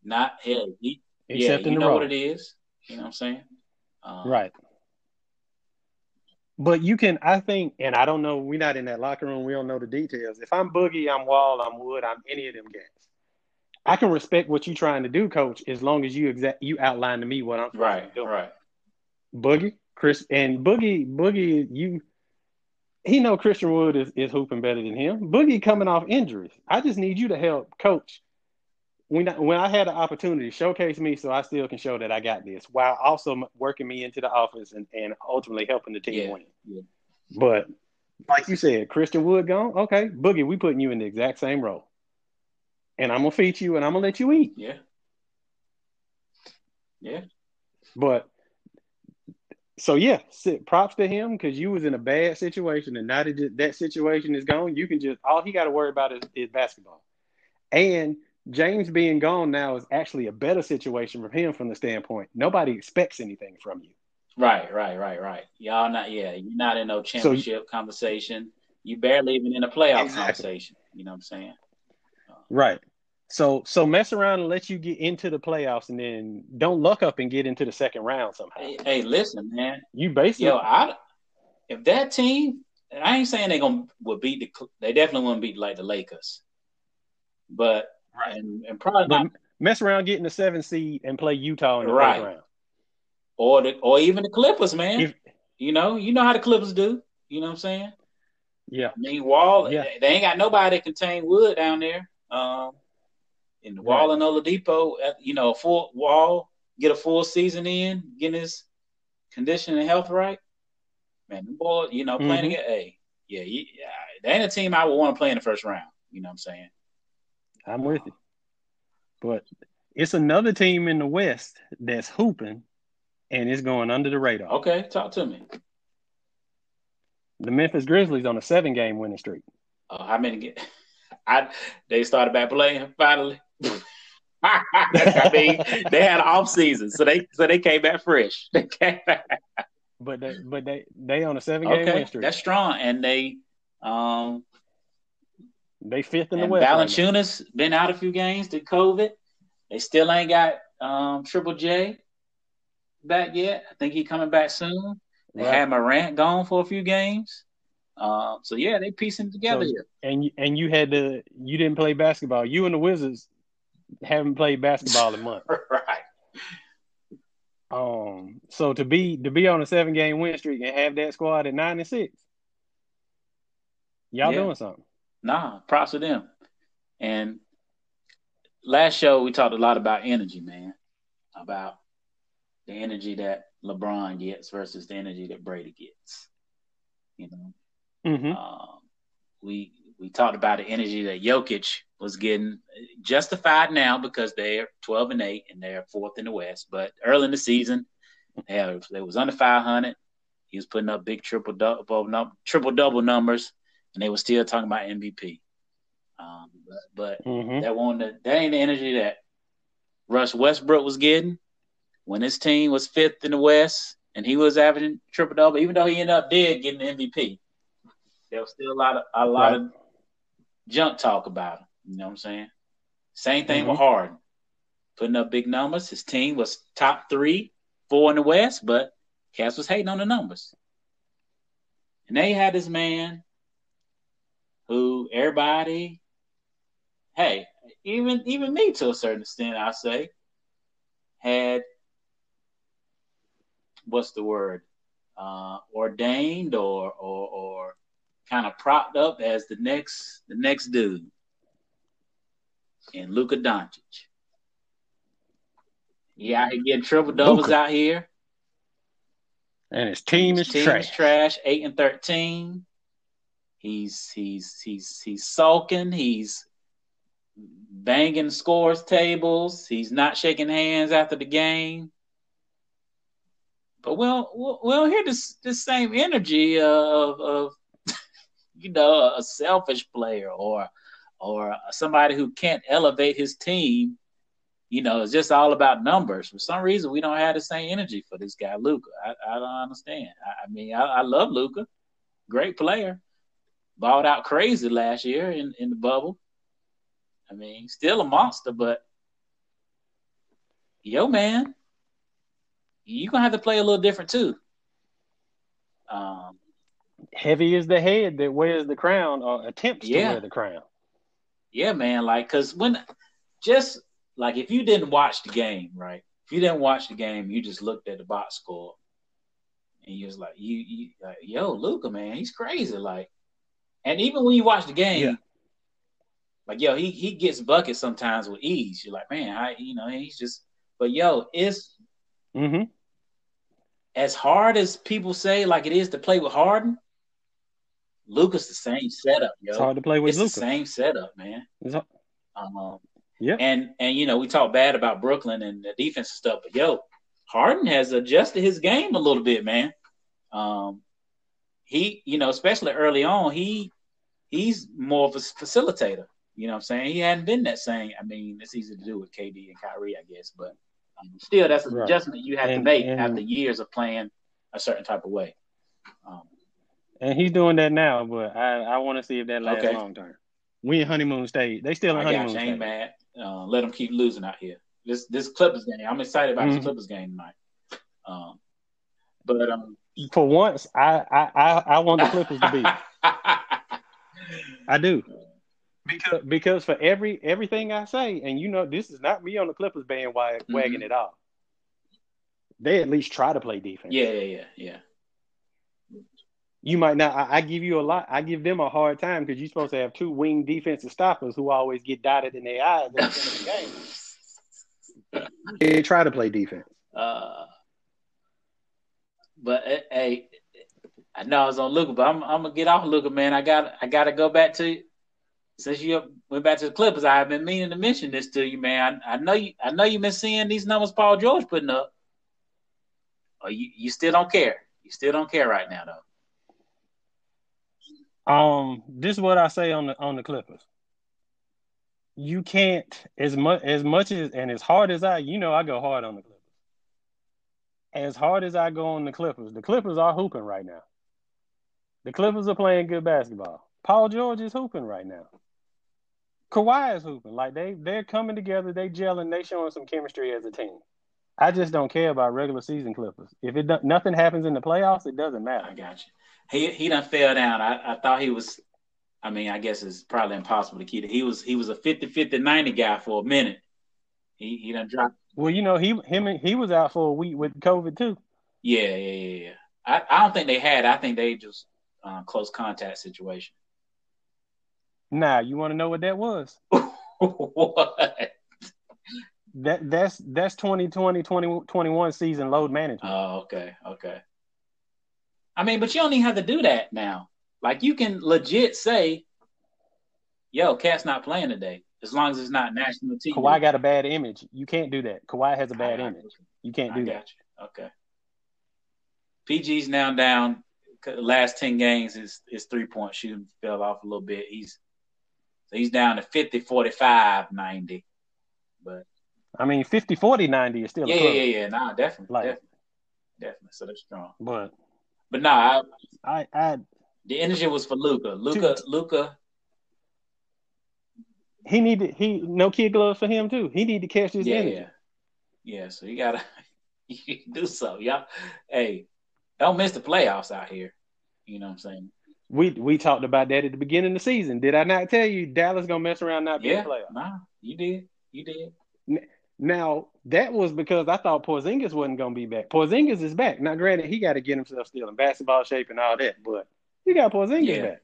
not hell. He, yeah, accepting you know what it is. You know what I'm saying? Um, Right. But you can, I think, and I don't know, we're not in that locker room. We don't know the details. If I'm Boogie, I'm Wall, I'm Wood, I'm any of them guys. I can respect what you're trying to do, coach, as long as you exact you outline to me what I'm trying Right. to do. Right. Boogie, Chris, and Boogie, Boogie, you, he know Christian Wood is, is hooping better than him. Boogie coming off injuries. I just need you to help coach. When I, when I had the opportunity, showcase me so I still can show that I got this, while also working me into the office and, and ultimately helping the team Yeah. win. Yeah. But like you said, Christian Wood gone. Okay, Boogie, we putting you in the exact same role, and I'm gonna feed you and I'm gonna let you eat. Yeah. Yeah. But so yeah, props to him because you was in a bad situation, and now that that situation is gone, you can just all he got to worry about is, is basketball. And James being gone now is actually a better situation for him from the standpoint nobody expects anything from you. Right. Right. Right. Right. Y'all not. Yeah. You're not in no championship conversation. You barely even in a playoff Exactly. conversation. You know what I'm saying? Right. So so mess around and let you get into the playoffs, and then don't luck up and get into the second round somehow. Hey, hey, listen, man. You basically Yo, I if that team, I ain't saying they gonna will beat the. They definitely won't beat like the Lakers, but Right. and, and probably but not, mess around getting the seventh seed and play Utah in the Right. round. or the or even the Clippers, man. If- you know, you know how the Clippers do. You know what I'm saying? Yeah. I mean, Wall, Yeah. they, they ain't got nobody that contain Wood down there. Um, in the Wall and Oladipo, uh, you know, a full Wall get a full season in, getting his condition and health right. Man, the boy, you know, playing Mhm. against a yeah, yeah, they ain't a team I would want to play in the first round. You know what I'm saying? I'm with you. But it's another team in the West that's hooping and it's going under the radar. Okay, talk to me. The Memphis Grizzlies on a seven game winning streak. Uh, how many get? I they started back playing finally. I mean, they had off season, so they so they came back fresh. They came back. But they but they they on a seven game Okay, win streak. that's strong, and they um they fifth in the West. right. Valanciunas been out a few games to COVID. They still ain't got um Triple J back yet. I think he coming back soon. They Right. had Morant gone for a few games. Um, so yeah, they piecing together So- here. and you, and you had to you didn't play basketball. You and the Wizards haven't played basketball in months. right. Um, so to be to be on a seven game win streak and have that squad at nine and six, y'all Yeah. doing something. Nah, props to them. And last show we talked a lot about energy, man. About the energy that LeBron gets versus the energy that Brady gets. You know, Mm-hmm. um, we we talked about the energy that Jokic was getting, justified now because they're twelve and eight and they're fourth in the West. But early in the season, they, had, they was under five hundred. He was putting up big triple double triple double numbers, and they were still talking about MVP. Um, but, but Mm-hmm. that one that that ain't the energy that Russ Westbrook was getting when his team was fifth in the West and he was averaging triple double, even though he ended up dead getting the MVP. There was still a lot of a lot of junk talk about him. You know what I'm saying? Same thing with Harden. Putting up big numbers. His team was top three, four in the West, but Cass was hating on the numbers. And they had this man who everybody, hey, even even me to a certain extent, I say, had what's the word? Uh, ordained or or or kind of propped up as the next the next dude and Luka Doncic. Yeah he out here getting triple doubles Luka. out here. And his team His is team trash. is trash. Eight and thirteen. He's he's he's he's sulking. He's banging scores tables. He's not shaking hands after the game. But we'll we'll, we'll hear this this same energy of of you know, a selfish player or or somebody who can't elevate his team. You know, it's just all about numbers. For some reason, we don't have the same energy for this guy, Luka. I, I don't understand. I, I mean, I, I love Luka, great player, balled out crazy last year in, in the bubble. I mean, still a monster, but yo, man, you're gonna have to play a little different too. Um, Heavy is the head that wears the crown or attempts Yeah. to wear the crown. yeah, man, like, cause when just like if you didn't watch the game, right? If you didn't watch the game, you just looked at the box score, and you was like, you, you like, yo, Luka, man, he's crazy, like, and even when you watch the game. Yeah. Like yo, he he gets buckets sometimes with ease. You're like, man, I you know he's just. But yo, it's mm-hmm. as hard as people say like it is to play with Harden, Luka's the same setup, yo. It's hard to play with It's the same setup, man. Hard- Um, Yeah. and and you know we talk bad about Brooklyn and the defense and stuff, but yo, Harden has adjusted his game a little bit, man. Um, he, you know, especially early on, he he's more of a facilitator. You know what I'm saying? He hadn't been that same. I mean, it's easy to do with KD and Kyrie, I guess, but um, still, that's an Right. adjustment you have to make and- after years of playing a certain type of way. Um, And he's doing that now, but I, I want to see if that lasts Okay. long term. We in honeymoon stage. They still in I got honeymoon you. I ain't stage. mad. Uh, let them keep losing out here. This this Clippers game. I'm excited about Mhm. this Clippers game tonight. Um, but um, For once, I, I, I, I want the Clippers to beat. I do. Because because for every everything I say, and you know this is not me on the Clippers bandwagon wagging Mhm. it off. They at least try to play defense. yeah, yeah, yeah, yeah. You might not. I, I give you a lot. I give them a hard time because you're supposed to have two wing defensive stoppers who always get dotted in their eyes at the end of the game. They try to play defense. Uh, but uh, hey, I know I was on Luka, but I'm I'm gonna get off Luka, man. I got I got to go back to since you went back to the Clippers. I've been meaning to mention this to you, man. I, I know you I know you've been seeing these numbers Paul George putting up. Or you you still don't care. You still don't care right now, though. Um, this is what I say on the on the Clippers. You can't as much as much as and as hard as I, you know, I go hard on the Clippers. As hard as I go on the Clippers, the Clippers are hooping right now. The Clippers are playing good basketball. Paul George is hooping right now. Kawhi is hooping. Like they they're coming together, they gelling, they showing some chemistry as a team. I just don't care about regular season Clippers. If it do, nothing happens in the playoffs, it doesn't matter. I got you. He he done fell down. I, I thought he was. I mean, I guess it's probably impossible to keep it. He was he was a 50 50 90 guy for a minute. He he done dropped. Well, you know, he him he was out for a week with COVID too. Yeah, yeah, yeah, yeah. I, I don't think they had. I think they just uh, close contact situation. Nah, you want to know what that was? what? That that's that's 2020 2021 season load management. Oh, okay, okay. I mean, but you don't even have to do that now. Like you can legit say, "Yo, Cat's not playing today," as long as it's not national TV. Kawhi got a bad image. You can't do that. Kawhi has a bad image. You can't I do got that. you. Okay. PG's now down. Last ten games, his his three point shooting fell off a little bit. He's so he's down to 50, 45, 90. But I mean, 50 40 90 is still yeah, a yeah, club. yeah, yeah. Nah, definitely, Like- definitely, definitely. So they're strong. But But nah, I, I I the energy was for Luka. Luka, Luka. he needed he no kid gloves for him too. He need to catch his Yeah, energy. yeah, yeah. So you gotta you do so, y'all. Hey, don't miss the playoffs out here. You know what I'm saying? We we talked about that at the beginning of the season. Did I not tell you Dallas gonna mess around not being Yeah, playoff? nah, you did, you did. Now that was because I thought Porzingis wasn't gonna be back. Porzingis is back. Now, granted, he got to get himself still in basketball shape and all that, but you got Porzingis Yeah. back.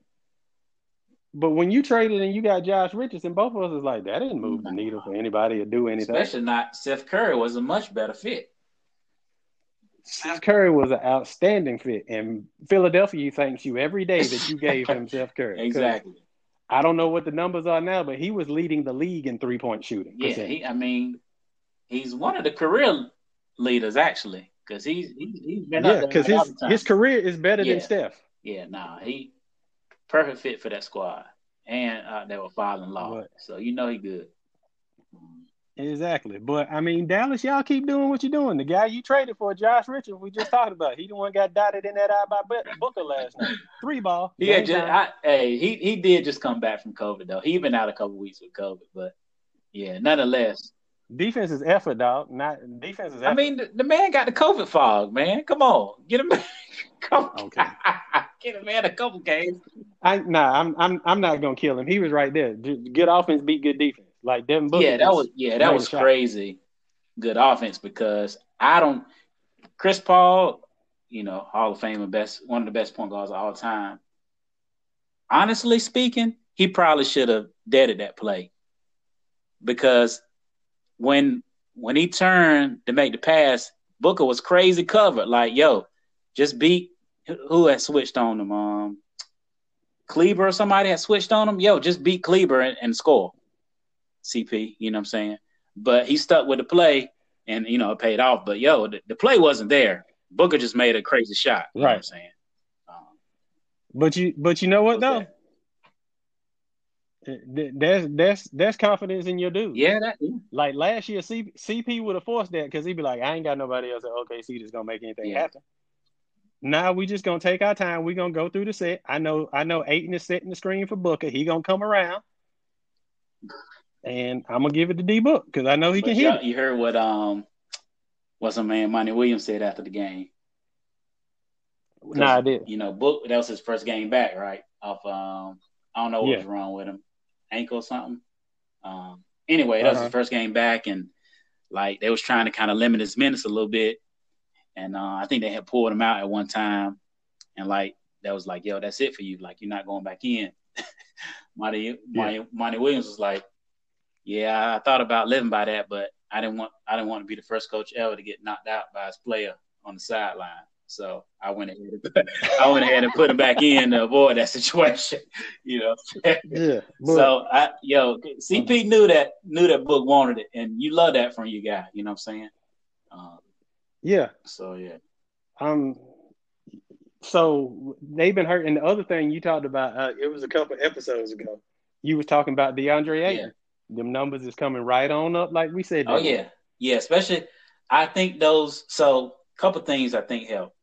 But when you traded and you got Josh Richardson, both of us is like that didn't move the needle for anybody to do anything. Especially not Seth Curry was a much better fit. Seth Curry was an outstanding fit, and Philadelphia thanks you every day that you gave him Seth Curry. Exactly. I don't know what the numbers are now, but he was leading the league in three point shooting. Yeah, he. I mean, he's one of the career leaders actually, because he's he, he's been yeah, because his his career is better Yeah. than Steph. Yeah, nah, he perfect fit for that squad, and uh, they were father-in-law, What? so you know he good. Exactly. But I mean, Dallas, y'all keep doing what you're doing. The guy you traded for, Josh Richards, we just talked about. He the one got dotted in that eye by Booker last night. Three ball. Yeah, just. I, hey, he he did just come back from COVID though. He been out a couple weeks with COVID, but yeah, nonetheless. Defense is effort, dog. Not defense is effort. I mean, the, the man got the COVID fog, man. Come on, get him. Come, Okay. get him man a couple games. I nah, I'm I'm I'm not gonna kill him. He was right there. J- Good offense beat good defense. Like Devin Booker. yeah, that was yeah, that was shot. crazy. Good offense because I don't. Chris Paul, you know, Hall of Fame and best one of the best point guards of all time. Honestly speaking, he probably should have deaded that play because when when he turned to make the pass, Booker was crazy covered. Like, yo, just beat who had switched on him. Um, Kleber or somebody had switched on him. Yo, just beat Kleber and, and score. CP, you know what I'm saying? But he stuck with the play and you know it paid off. But yo, the, the play wasn't there. Booker just made a crazy shot. You know what I'm Right. saying? Um, But you but you know what though? That? That's that's that's confidence in your dude. Yeah, that yeah. Like last year, C- CP would have forced that because he'd be like, I ain't got nobody else at OKC that's gonna make anything Yeah. happen. Now we just gonna take our time. We're gonna go through the set. I know I know Ayton is setting the screen for Booker. He gonna come around. And I'm gonna give it to D Book because I know he But can hit. you heard what um what's my man Monty Williams said after the game. Nah, I did. You know, Book that was his first game back, right? Off um I don't know what Yeah. was wrong with him. Ankle or something. Um anyway, that was Uh-huh. his first game back and like they was trying to kind of limit his minutes a little bit. And uh, I think they had pulled him out at one time and like that was like, yo, that's it for you. Like you're not going back in. Monty, Monty, Monty Williams was like, Yeah, I thought about living by that, but I didn't want I didn't want to be the first coach ever to get knocked out by his player on the sideline. So I went ahead and I went ahead and put him back in to avoid that situation. You know. Yeah. But, so I yo, CP knew that knew that book wanted it, and you love that from you guy. You know what I'm saying? Um, yeah. so yeah. Um. So they've been hurt. And the other thing you talked about, uh, it was a couple episodes ago. You was talking about DeAndre Ayton. Them numbers is coming right on up, like we said. Oh yeah, yeah. Especially, I think those. So, a couple things I think help.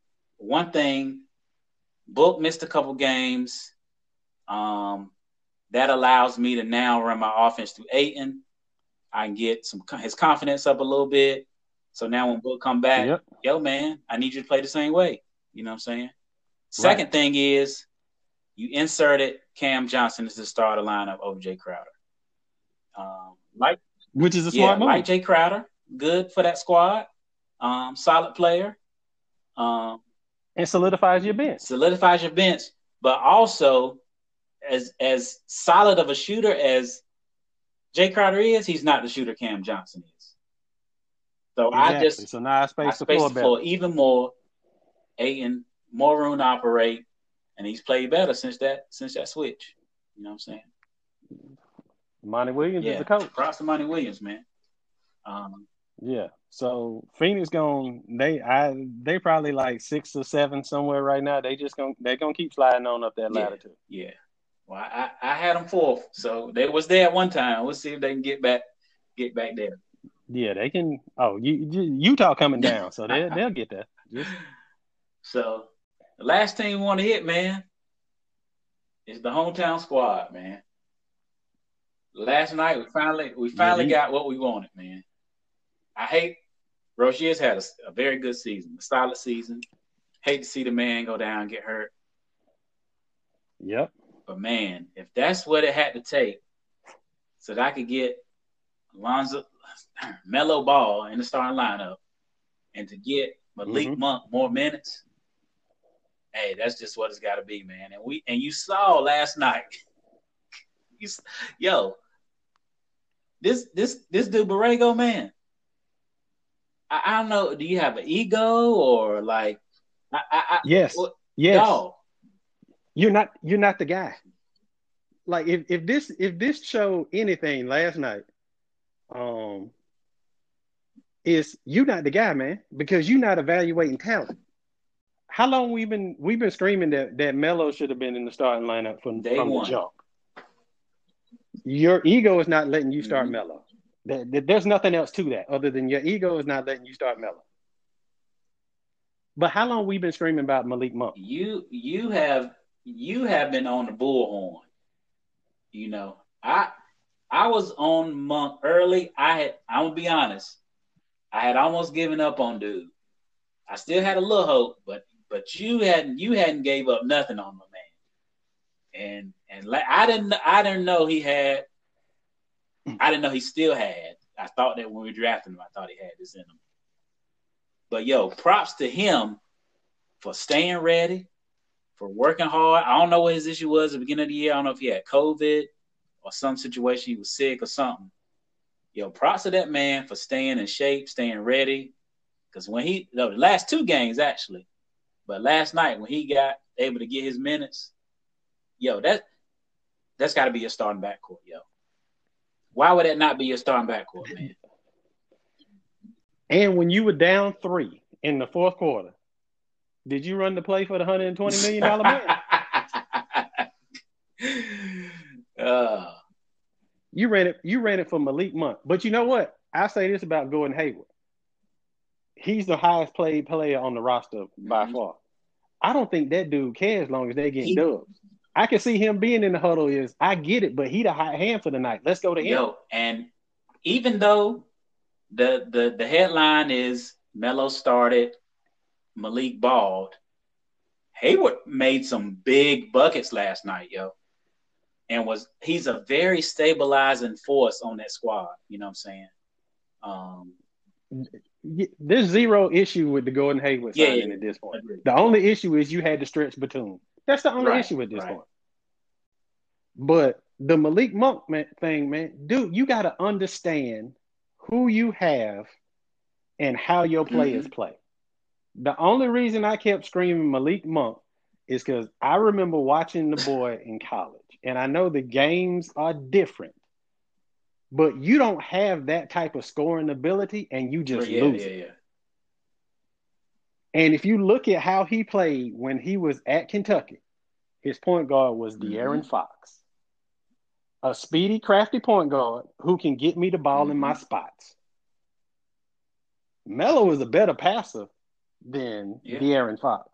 One thing, Book missed a couple games. Um, that allows me to now run my offense through Ayton. I can get some his confidence up a little bit. So now when Book come back, Yep. yo man, I need you to play the same way. You know what I'm saying? Second thing is you inserted Cam Johnson as the starter lineup over Jae Crowder. Um, like Which is a yeah, smart move. like Jae Crowder, good for that squad. Um, solid player. Um, and solidifies your bench. solidifies your bench, but also as as solid of a shooter as Jae Crowder is, he's not the shooter Cam Johnson is. So I just so now I space I the space floor the floor even more. Ayton more room to operate, and he's played better since that since that switch. You know what I'm saying? Monty Williams is the coach. Props to Monty Williams, man. Um, Yeah. So Phoenix going they I they probably like six or seven somewhere right now. They just gonna they're gonna keep sliding on up that Yeah. ladder too. yeah. Well, I, I had them fourth, so they was there at one time. We'll see if they can get back get back there. Yeah, they can. Oh, you, you Utah coming down, so they they'll get there. Just, So the last team we want to hit, man, is the hometown squad, man. Last night we finally we finally he- got what we wanted, man. I hate Rozier's had a, a very good season, a solid season. Hate to see the man go down, get hurt. yep. But man, if that's what it had to take so that I could get Alonzo Melo Ball in the starting lineup and to get Malik Mhm. Monk more minutes, hey, that's just what it's got to be, man. And we and you saw last night, you, yo, this this this dude Borrego, man. I, I don't know. Do you have an ego or like? I, I, I Yes. what- Yes. dog, You're not you're not the guy. Like if, if this if this showed anything last night, um is you not the guy, man, because you're not evaluating talent. how long we been we've been screaming that that Melo should have been in the starting lineup from Day from one. the jump. Your ego is not letting you start Mhm. Melo. There- there- There's nothing else to that other than your ego is not letting you start Melo. But how long we been screaming about Malik Monk? You you have you have been on the bullhorn. You know, I I was on Monk early. I had I'm gonna be honest. I had almost given up on dude. I still had a little hope, but but you hadn't you hadn't gave up nothing on my man. And and like I didn't I didn't know he had Mm. I didn't know he still had. I thought that when we drafted him, I thought he had this in him. But yo, props to him for staying ready, for working hard. I don't know what his issue was at the beginning of the year. I don't know if he had COVID or some situation he was sick or something. Yo, props to that man for staying in shape, staying ready. Because when he, the last two games actually, but last night when he got able to get his minutes, yo, that that's got to be your starting backcourt, yo. Why would that not be your starting backcourt, man? And when you were down three in the fourth quarter, did you run the play for the hundred and twenty million dollar man? uh, You ran it. You ran it for Malik Monk. But you know what? I say this about Gordon Hayward. He's the highest paid player on the roster by Mhm. far. I don't think that dude cares as long as they get He- dubs. I can see him being in the huddle. Is I get it, but he the hot hand for the night. Let's go to him. Yo, and even though the the the headline is Melo started, Malik balled, Hayward made some big buckets last night, yo. And was he's a very stabilizing force on that squad, you know what I'm saying? Um There's zero issue with the Gordon Hayward Yeah, signing yeah. at this point. The only issue is you had to stretch Batum. That's the only Right, issue with this right. point. But the Malik Monk man, thing, man, dude, you got to understand who you have and how your players Mm-hmm. play. The only reason I kept screaming Malik Monk is because I remember watching the boy in college, and I know the games are different, but you don't have that type of scoring ability, and you just yeah, lose yeah, yeah. And if you look at how he played when he was at Kentucky, his point guard was Mhm. De'Aaron Fox, a speedy, crafty point guard who can get me the ball in my Mhm. spots. Melo is a better passer than Yeah. De'Aaron Fox.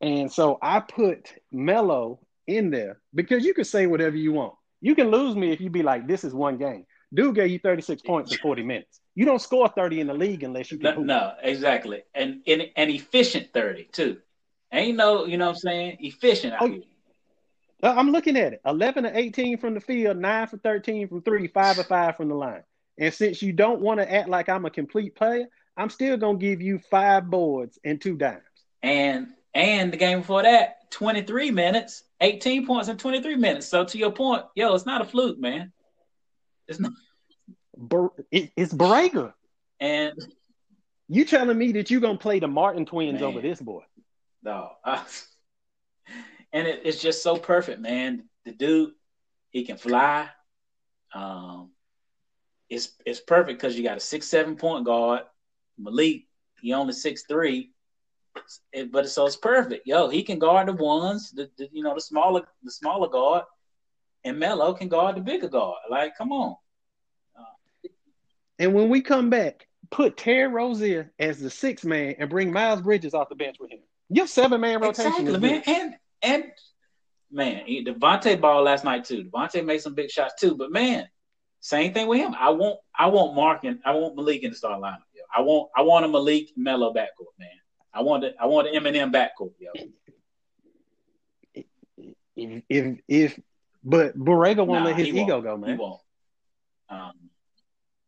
And so I put Melo in there because you can say whatever you want. You can lose me if you be like, this is one game. Dude gave you 36 points in 40 minutes. You don't score 30 in the league unless you can No, no, exactly. And, and and efficient 30 too. Ain't no, you know what I'm saying? Efficient out Oh, here. Uh, I'm looking at it. 11 to 18 from the field, 9 for 13 from 3, 5 or 5 from the line. And since you don't want to act like I'm a complete player, I'm still going to give you 5 boards and 2 dimes. And and the game before that, 23 minutes, 18 points in 23 minutes. So to your point, yo, it's not a fluke, man. It's not Bar- it's Borrego. and You telling me that you're going to play the Martin twins Man. over this boy? no. uh, and it, it's just so perfect, man. The dude, he can fly. Um it's it's perfect because you got a six seven point guard. Malik, he only six three. It, but so it's perfect. Yo, he can guard the ones, the, the you know the smaller the smaller guard, and Melo can guard the bigger guard. Like, come on. And when we come back, put Terry Rozier as the sixth man and bring Miles Bridges off the bench with him. Your seven man rotation Exactly, man. And and man, he- Devontae ball last night too. Devontae made some big shots too. But man, same thing with him. I want I want Mark and I want Malik in the start lineup. Yo. I want I want a Malik Melo backcourt, man. I want. I want an Eminem backcourt, yo. If, if, if but Borrego won't Nah, let his he won't. ego go, He man. won't. Um,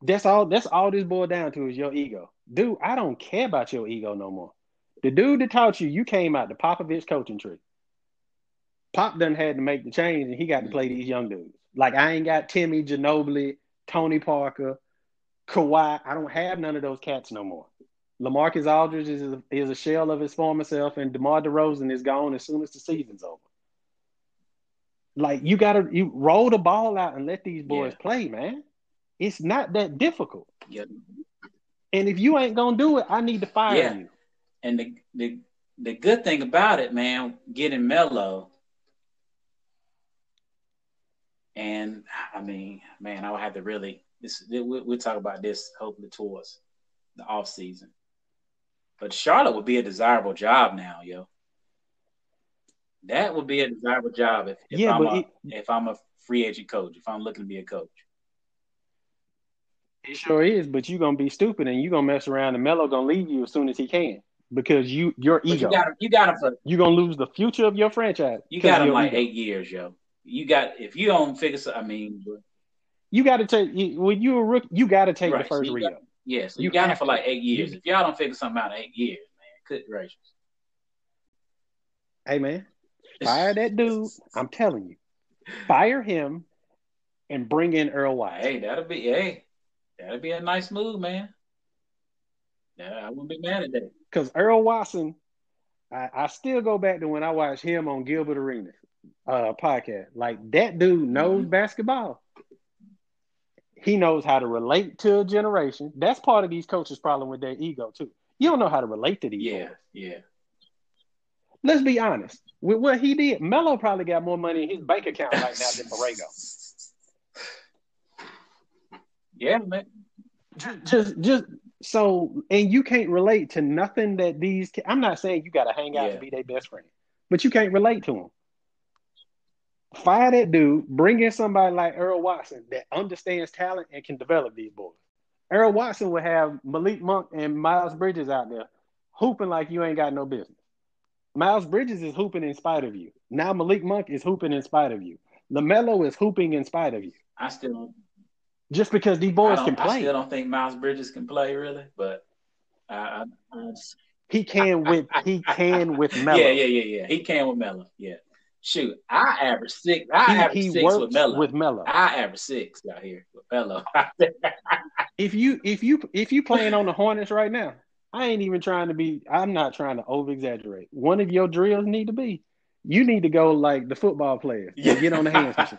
That's all. That's all this boiled down to is your ego, dude. I don't care about your ego no more. The dude that taught you, you came out the Popovich coaching tree. Pop done had to make the change, and he got to play these young dudes. Like I ain't got Timmy Ginobili, Tony Parker, Kawhi. I don't have none of those cats no more. LaMarcus Aldridge is a, is a shell of his former self, and DeMar DeRozan is gone as soon as the season's over. Like you gotta you roll the ball out and let these boys Yeah. play, man. It's not that difficult. yeah. And if you ain't gonna do it, I need to fire Yeah. you. and the the the good thing about it, man, getting Melo. And I mean, man, I would have to really. This we'll, we'll talk about this hopefully towards the off season. But Charlotte would be a desirable job now, yo. That would be a desirable job if, if yeah, I'm a, it, if I'm a free agent coach, if I'm looking to be a coach. It sure is, but you're gonna be stupid and you're gonna mess around and Melo gonna leave you as soon as he can because you your ego. You got him, you got him for, you're gonna lose the future of your franchise. You got him like ego. eight years, yo. You got if you don't figure. I mean, you got to take when you a rookie. You got to take right, the first so Rio. Yes, you, you got him for like eight years. if y'all don't figure something out in eight years, man, good gracious. Hey man, fire that dude. I'm telling you, fire him and bring in Earl White. Hey, that'll be hey, that'd be a nice move, man. Yeah, I wouldn't be mad at that. Because Earl Watson, I, I, still go back to when I watched him on Gilbert Arenas uh, podcast. Like that dude knows mm-hmm. basketball. He knows how to relate to a generation. That's part of these coaches' problem with their ego too. You don't know how to relate to these. Yeah, boys. yeah. Let's be honest. With what he did, Melo probably got more money in his bank account right now than Borrego. Yeah, man. Just, just so, and you can't relate to nothing that these. I'm not saying you got to hang out yeah. and be their best friend, but you can't relate to them. Fire that dude. Bring in somebody like Earl Watson that understands talent and can develop these boys. Earl Watson would have Malik Monk and Miles Bridges out there hooping like you ain't got no business. Miles Bridges is hooping in spite of you. Now Malik Monk is hooping in spite of you. LaMelo is hooping in spite of you. I still just because these boys can play. I still don't think Miles Bridges can play really, but I, I, I he can with he can with Melo. Yeah, yeah, yeah, yeah. He can with Melo. Yeah. Shoot, I average six. I he, average he six with Melo. With Melo, I average six out here with Melo. if you if you if you playing on the Hornets right now, I ain't even trying to be. I'm not trying to over exaggerate. One of your drills need to be. You need to go like the football players. Yeah. Get on the hands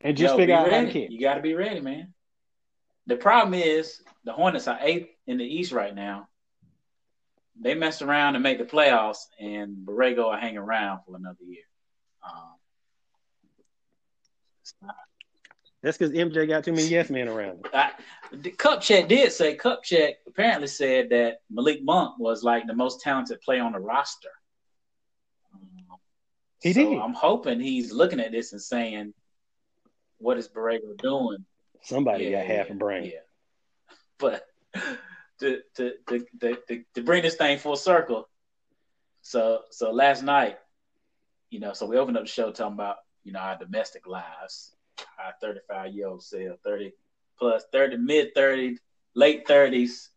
and just Yo, figure out ready. how to You got to be ready, man. The problem is the Hornets are eighth in the East right now they mess around and make the playoffs, and Borrego will hang around for another year. Um, That's because MJ got too many yes men around. I, the Kupchak did say Kupchak apparently said that Malik Monk was like the most talented player on the roster. Um, he so did. I'm hoping he's looking at this and saying, "What is Borrego doing?" Somebody yeah, got half yeah, a brain. Yeah, but to, to to, to to bring this thing full circle. So so last night, you know, so we opened up the show talking about you know our domestic lives, our 35 year old self, 30 plus 30, mid 30s, late 30s,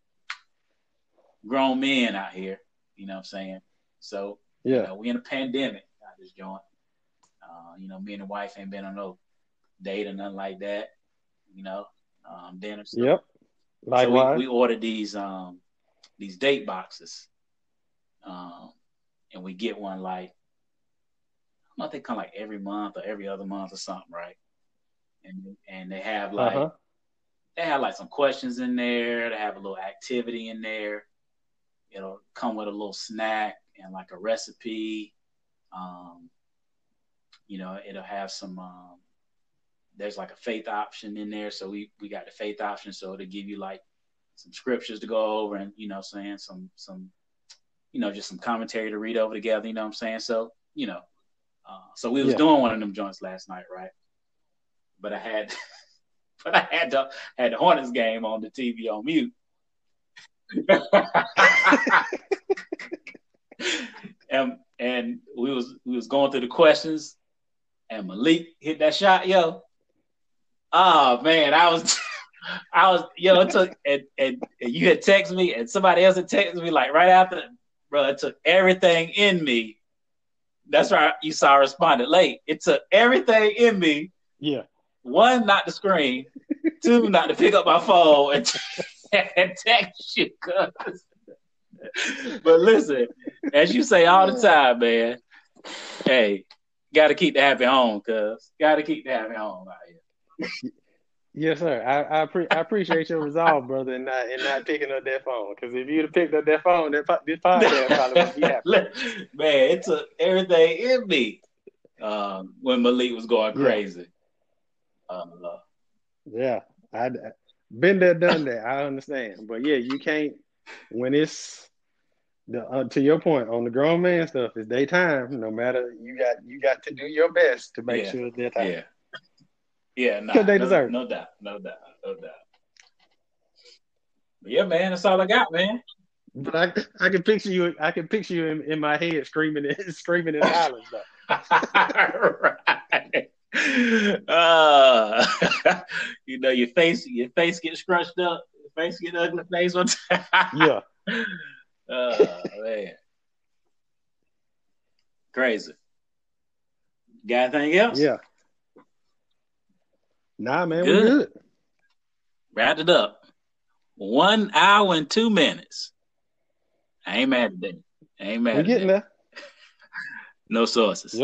grown men out here. You know what I'm saying? So yeah, you know, we in a pandemic. I just joined. Uh, you know, me and the wife ain't been on no date or nothing like that. You know, um, dinner. So yep. Likewise. So we, we ordered these um these date boxes. Um and we get one like I don't know if they come like every month or every other month or something, right? And and they have like uh-huh. they have like some questions in there, they have a little activity in there. It'll come with a little snack and like a recipe. Um, you know, it'll have some um, there's like a faith option in there. So we we got the faith option. So to give you like some scriptures to go over and you know saying some some you know just some commentary to read over together. You know what I'm saying? So you know, uh, so we was yeah. doing one of them joints last night, right? But I had but I had the had the Hornets game on the TV on mute. and and we was we was going through the questions and Malik hit that shot, yo. Oh man, I was, I was, yo, it took, and, and, and you had texted me, and somebody else had texted me like right after, bro. It took everything in me. That's right. You saw I responded late. It took everything in me. Yeah. One, not to scream. Two, not to pick up my phone and, and text you. Cause. But listen, as you say all the time, man. Hey, got to keep the happy home, cuz. Got to keep the happy home out here Yes, sir. I I, pre- I appreciate your resolve, brother, and not and not picking up that phone. Because if you'd have picked up that phone, that this podcast probably would be happening. Man, it took everything in me um, when Malik was going crazy. Yeah, uh, yeah I been there, done that. I understand, but yeah, you can't when it's the, uh, to your point on the grown man stuff. It's daytime. No matter you got you got to do your best to make yeah, sure that. Yeah. Yeah, nah, they no, deserve. No doubt, no doubt, no doubt. But yeah, man, that's all I got, man. But I, I can picture you. I can picture you in, in my head screaming, screaming in silence. right. Uh, you know, your face, your face gets scrunched up. Your face get ugly face one time. yeah. Oh man, crazy. Got anything else? Yeah. Nah, man, good. we're good. Wrapped it up. One hour and two minutes. I ain't mad at that. I ain't mad. We're getting there. no sources. Yep.